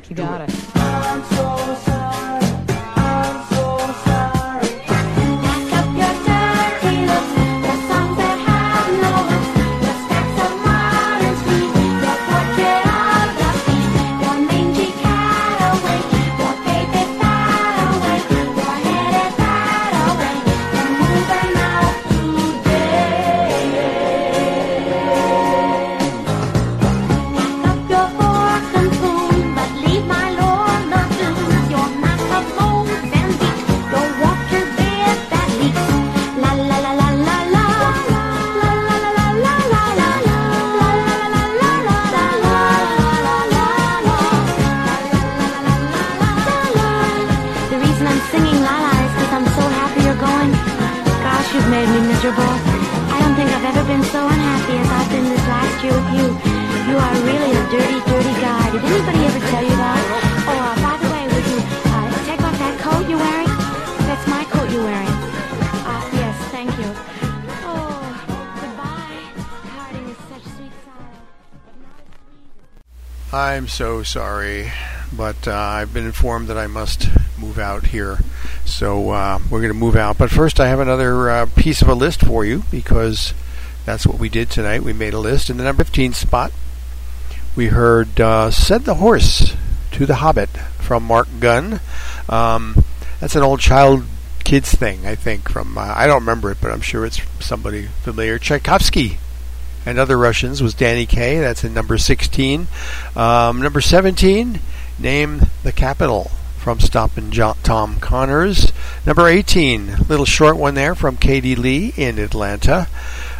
You got it. So sorry, but uh, I've been informed that I must move out here. So uh, we're going to move out. But first, I have another uh, piece of a list for you because that's what we did tonight. We made a list. In the number 15 spot, we heard uh, Said the Horse to the Hobbit from Marc Gunn. Um, that's an old child kids thing, I think. From uh, I don't remember it, but I'm sure it's somebody familiar. Tchaikovsky and other Russians was Danny Kaye. That's in number 16. Um, number 17, Name the Capital from Stompin' jo- Tom Connors. Number 18, little short one there from Katie Lee in Atlanta.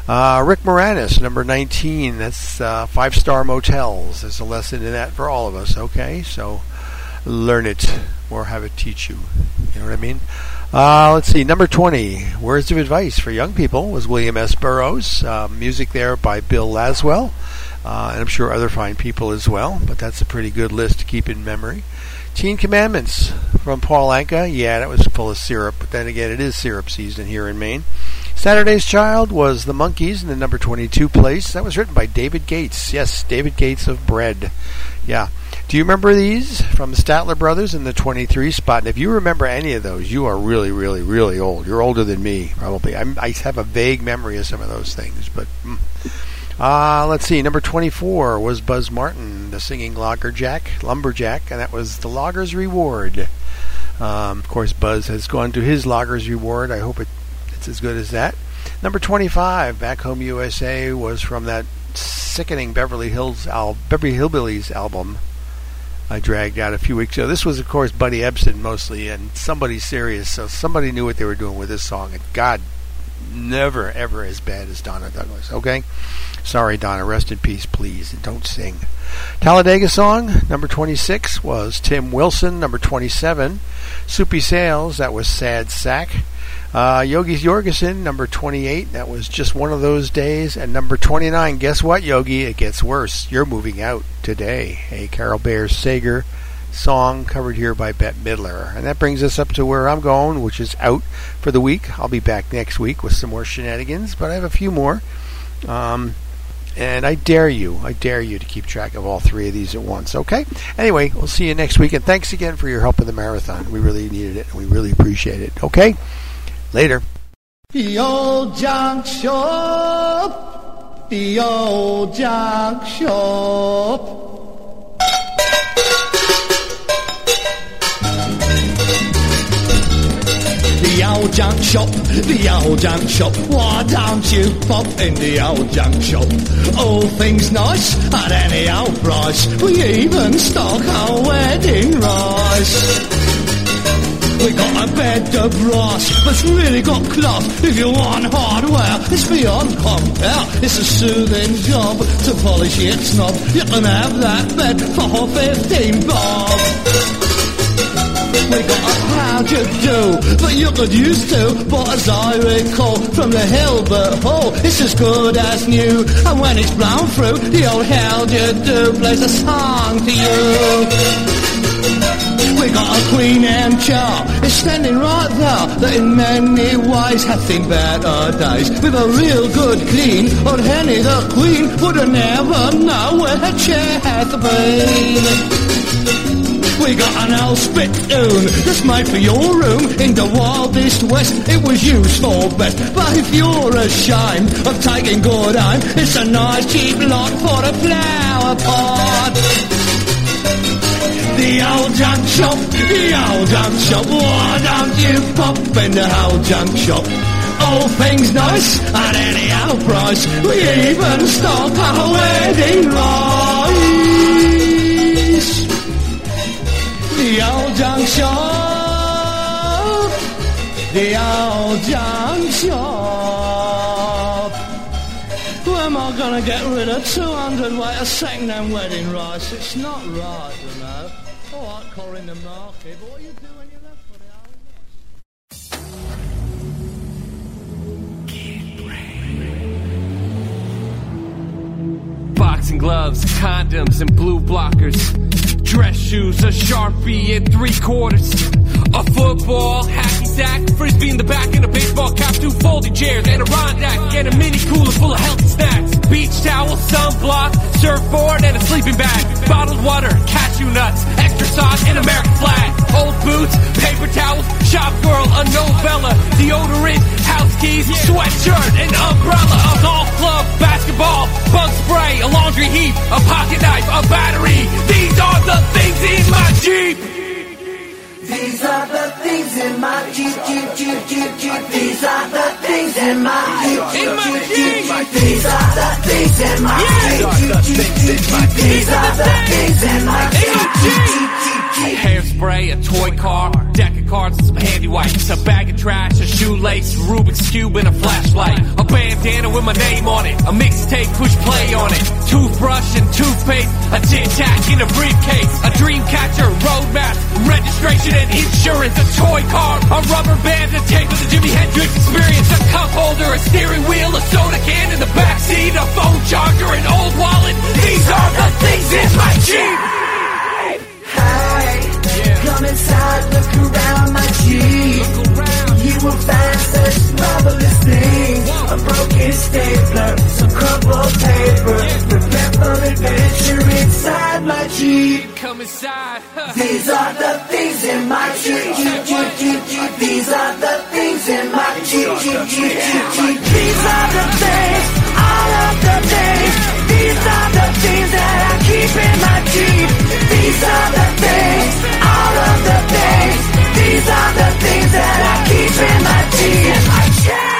Uh, Rick Moranis, number 19. That's uh, Five Star Motels. There's a lesson in that for all of us, okay? So learn it or have it teach you. You know what I mean? Uh, let's see, number 20, Words of Advice for Young People was William S. Burroughs. Uh, music there by Bill Laswell. Uh, and I'm sure other fine people as well, but that's a pretty good list to keep in memory. Teen Commandments from Paul Anka. Yeah, that was full of syrup, but then again, it is syrup season here in Maine. Saturday's Child was The Monkees in the number 22 place. That was written by David Gates. Yes, David Gates of Bread. Yeah. Do you remember these from the Statler Brothers in the 23 spot? And if you remember any of those, you are really, really, really old. You're older than me, probably. I'm, I have a vague memory of some of those things, but. Mm. Uh, let's see. Number 24 was Buzz Martin, the singing Loggerjack, Lumberjack, and that was the Logger's Reward. Um, of course, Buzz has gone to his Logger's Reward. I hope it, it's as good as that. Number 25, Back Home USA, was from that sickening Beverly Hills al- Beverly Hillbillies album I dragged out a few weeks ago. This was, of course, Buddy Ebsen mostly, and somebody serious. So somebody knew what they were doing with this song, and God never ever as bad as Donna Douglas. Okay, sorry, Donna. Rest in peace, please, and don't sing. Talladega song number 26 was Tim Wilson. Number 27, Soupy Sales. That was Sad Sack. Uh, Yogi Yorgeson, number 28. That was just one of those days. And number 29, guess what, Yogi? It gets worse. You're moving out today. A Carol Bayer Sager song covered here by Bette Midler. And that brings us up to where I'm going, which is out for the week. I'll be back next week with some more shenanigans, but I have a few more. Um, and I dare you, I dare you to keep track of all three of these at once, okay? Anyway, we'll see you next week, and thanks again for your help in the marathon. We really needed it, and we really appreciate it, okay? Later. The old junk shop, the old junk shop. The old junk shop, the old junk shop. Why don't you pop in the old junk shop? All things nice at any old price. We even stock our wedding rice. We got a bed of brass that's really got class. If you want hardware, it's beyond compare. It's a soothing job to polish its knob. You can have that bed for 15 bob. We got a how to do that you could use to, but as I recall from the Albert Hall, it's as good as new. And when it's blown through, the old how you do plays a song to you. We got a Queen Anne chart, it's standing right there, that in many ways hath seen better days. With a real good clean, old Henny the Queen would have never know where her chair hath been. We got an old spittoon that's made for your room in the wildest west. It was used for best, but if you're ashamed of taking good aim, it's a nice cheap lot for a flower pot. The old junk shop, the old junk shop. Why don't you pop in the old junk shop? All things nice at any old price. We even stock our wedding rice. The old junk shop, the old junk shop. Who am I gonna get rid of 200 weight of second-hand wedding rice? It's not right, you know. But what you do when you left for the Boxing gloves, condoms, and blue blockers. Dress shoes, a sharpie, and three quarters. A football, hacky sack, frisbee in the back, and a baseball cap, two folding chairs, and a Rondac, and a mini cooler full of healthy snacks. Beach towel, sunblock, surfboard, and a sleeping bag. Bottled water, cashew nuts, extra sauce, and American flag. Old boots, paper towels, shop girl, a novella, deodorant, house keys, sweatshirt, an umbrella, a golf club, basketball, bug spray, a laundry heap, a pocket knife, a battery. These are the things in my Jeep. These are the things in my Jeep, Jeep, Jeep, Jeep, Jeep. These are the things in my Jeep, Jeep, Jeep, Jeep, Jeep. These are the things in my Jeep, Jeep, Jeep, Jeep, Jeep. These are the things in my Jeep, Jeep, Jeep, Jeep. Hairspray, a toy car, deck of cards, and some handy wipes, a bag of trash, a shoelace, Rubik's cube, and a flashlight, a bandana with my name on it, a mixtape, push play on it, toothbrush and toothpaste, a tic tac in a briefcase, a dream catcher, road map, registration and insurance, a toy car, a rubber band, a tape with a Jimi Hendrix experience, a cup holder, a steering wheel, a soda can in the backseat, a phone charger, an old wallet. These are the things in my Jeep. Hey, come inside, look around my Jeep. You will find such marvelous things. A broken stapler, some crumpled paper. Prepare for adventure inside my Jeep. Come inside. These are the things in my Jeep, Jeep, Jeep, Jeep, Jeep. These are the things in my Jeep, Jeep, Jeep, Jeep, Jeep. These are the things, all of the things. These are the things that I keep in my Jeep. These are the things, all of the things. These are the things that I keep in my Jeep. My Jeep.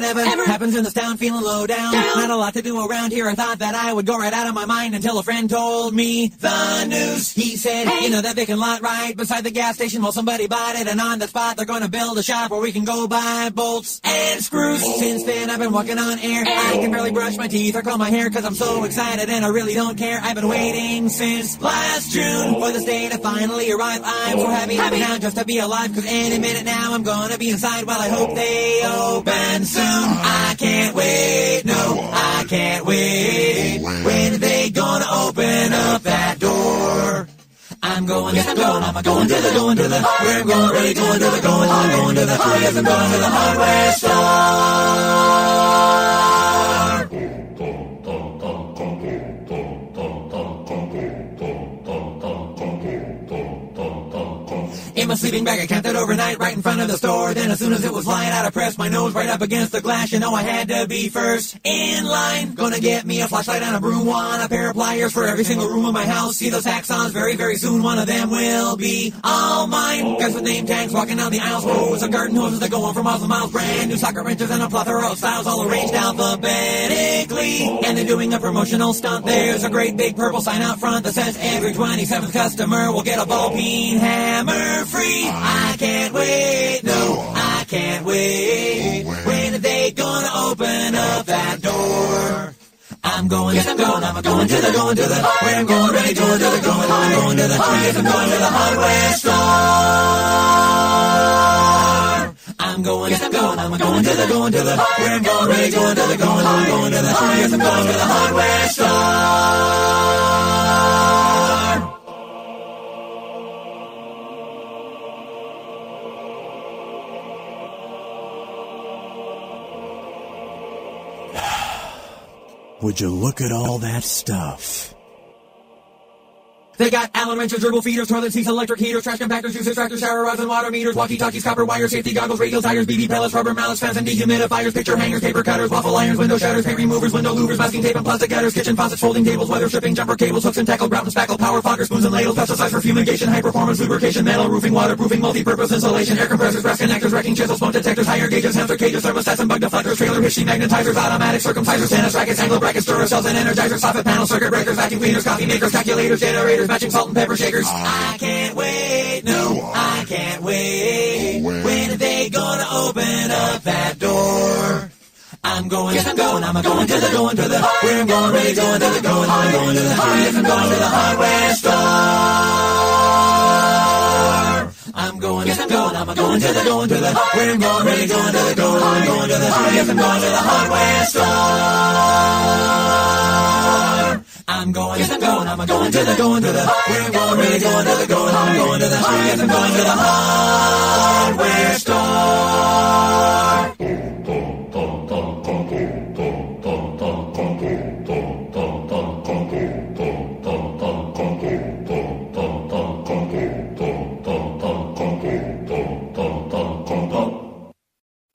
Nothing ever, happens in this town feeling low down. Not a lot to do around here. I thought that I would go right out of my mind until a friend told me the news. He said, hey. you know that vacant lot right beside the gas station? Well, somebody bought it and on the spot they're going to build a shop where we can go buy bolts and screws. Since then I've been walking on air. I can barely brush my teeth or comb my hair cause I'm so excited and I really don't care. I've been waiting since last June for this day to finally arrive. I'm so happy, happy now just to be alive cause any minute now I'm gonna be inside while I hope they open soon. I can't wait, no, I can't wait. When are they gonna open up that door? I'm going, yes, I'm going, I'm going to the, going to the, where I'm going, really going to the, going, I'm going to the, yes, I'm going to the hardware store. Sleeping bag, I camped it overnight right in front of the store. Then as soon as it was light out, I pressed my nose right up against the glass. You know I had to be first in line. Gonna get me a flashlight and a broom, want a pair of pliers for every single room in my house. See those hacksaws very, very soon. One of them will be all mine. Guys with name tags walking down the aisles. Rows of garden hoses that go on for miles and miles. Brand new soccer wrenches and a plethora of styles all arranged alphabetically. And they're doing a promotional stunt. There's a great big purple sign out front that says every 27th customer will get a ball peen hammer free. I can't wait, no, I can't wait. When are they gonna open up that door? I'm going, yes, I'm going, I'm going to the, going to the, where I'm going, really going to the, going, I'm going to the, yes, I'm going to the hardware store. I'm going, yes, I'm going, I'm going to the, going to the, where I'm going, really going to the, going, I'm going to the, yes, I'm going to the hardware store. Would you look at all that stuff? They got Allen wrenches, dribble feeders, toilet seats, electric heaters, trash compactors, juice extractors, shower rods, and water meters, walkie-talkies, copper wires, safety goggles, radial tires, BB pellets, rubber mallets, fans, and dehumidifiers, picture hangers, paper cutters, waffle irons, window shutters, paint removers, window louvers, masking tape, and plastic gutters, kitchen faucets, folding tables, weather stripping, jumper cables, hooks and tackle, grout and spackle, power fogger, spoons and ladles, pesticides for fumigation, high performance lubrication, metal roofing, waterproofing, multi-purpose insulation, air compressors, brass connectors, wrecking chisels, smoke detectors, higher gauges, hamster cages, thermostats, and bug deflectors, trailer hitching, magnetizers, automatic circumcisers, tennis rackets, angle brackets, Duracells, and energizers, soffit panels, circuit breakers, vacuum cleaners, coffee makers, calculators, generators, matching salt and pepper shakers. I can't wait, no, I can't wait. When are they gonna open up that door? I'm going, yes, I'm going, I'm going to the, going to the, where I'm going, really going to the, going, I'm going to the, yes, I'm going to the hardware store. Going to the, going to the, where I'm going, really going to the, going, going to the, yes, I'm going to the hardware store. I'm going, yes, I'm going, I'm going to the, going to the, where I'm going, really going to the, going, I'm going to the, yes, I'm going to the hardware store.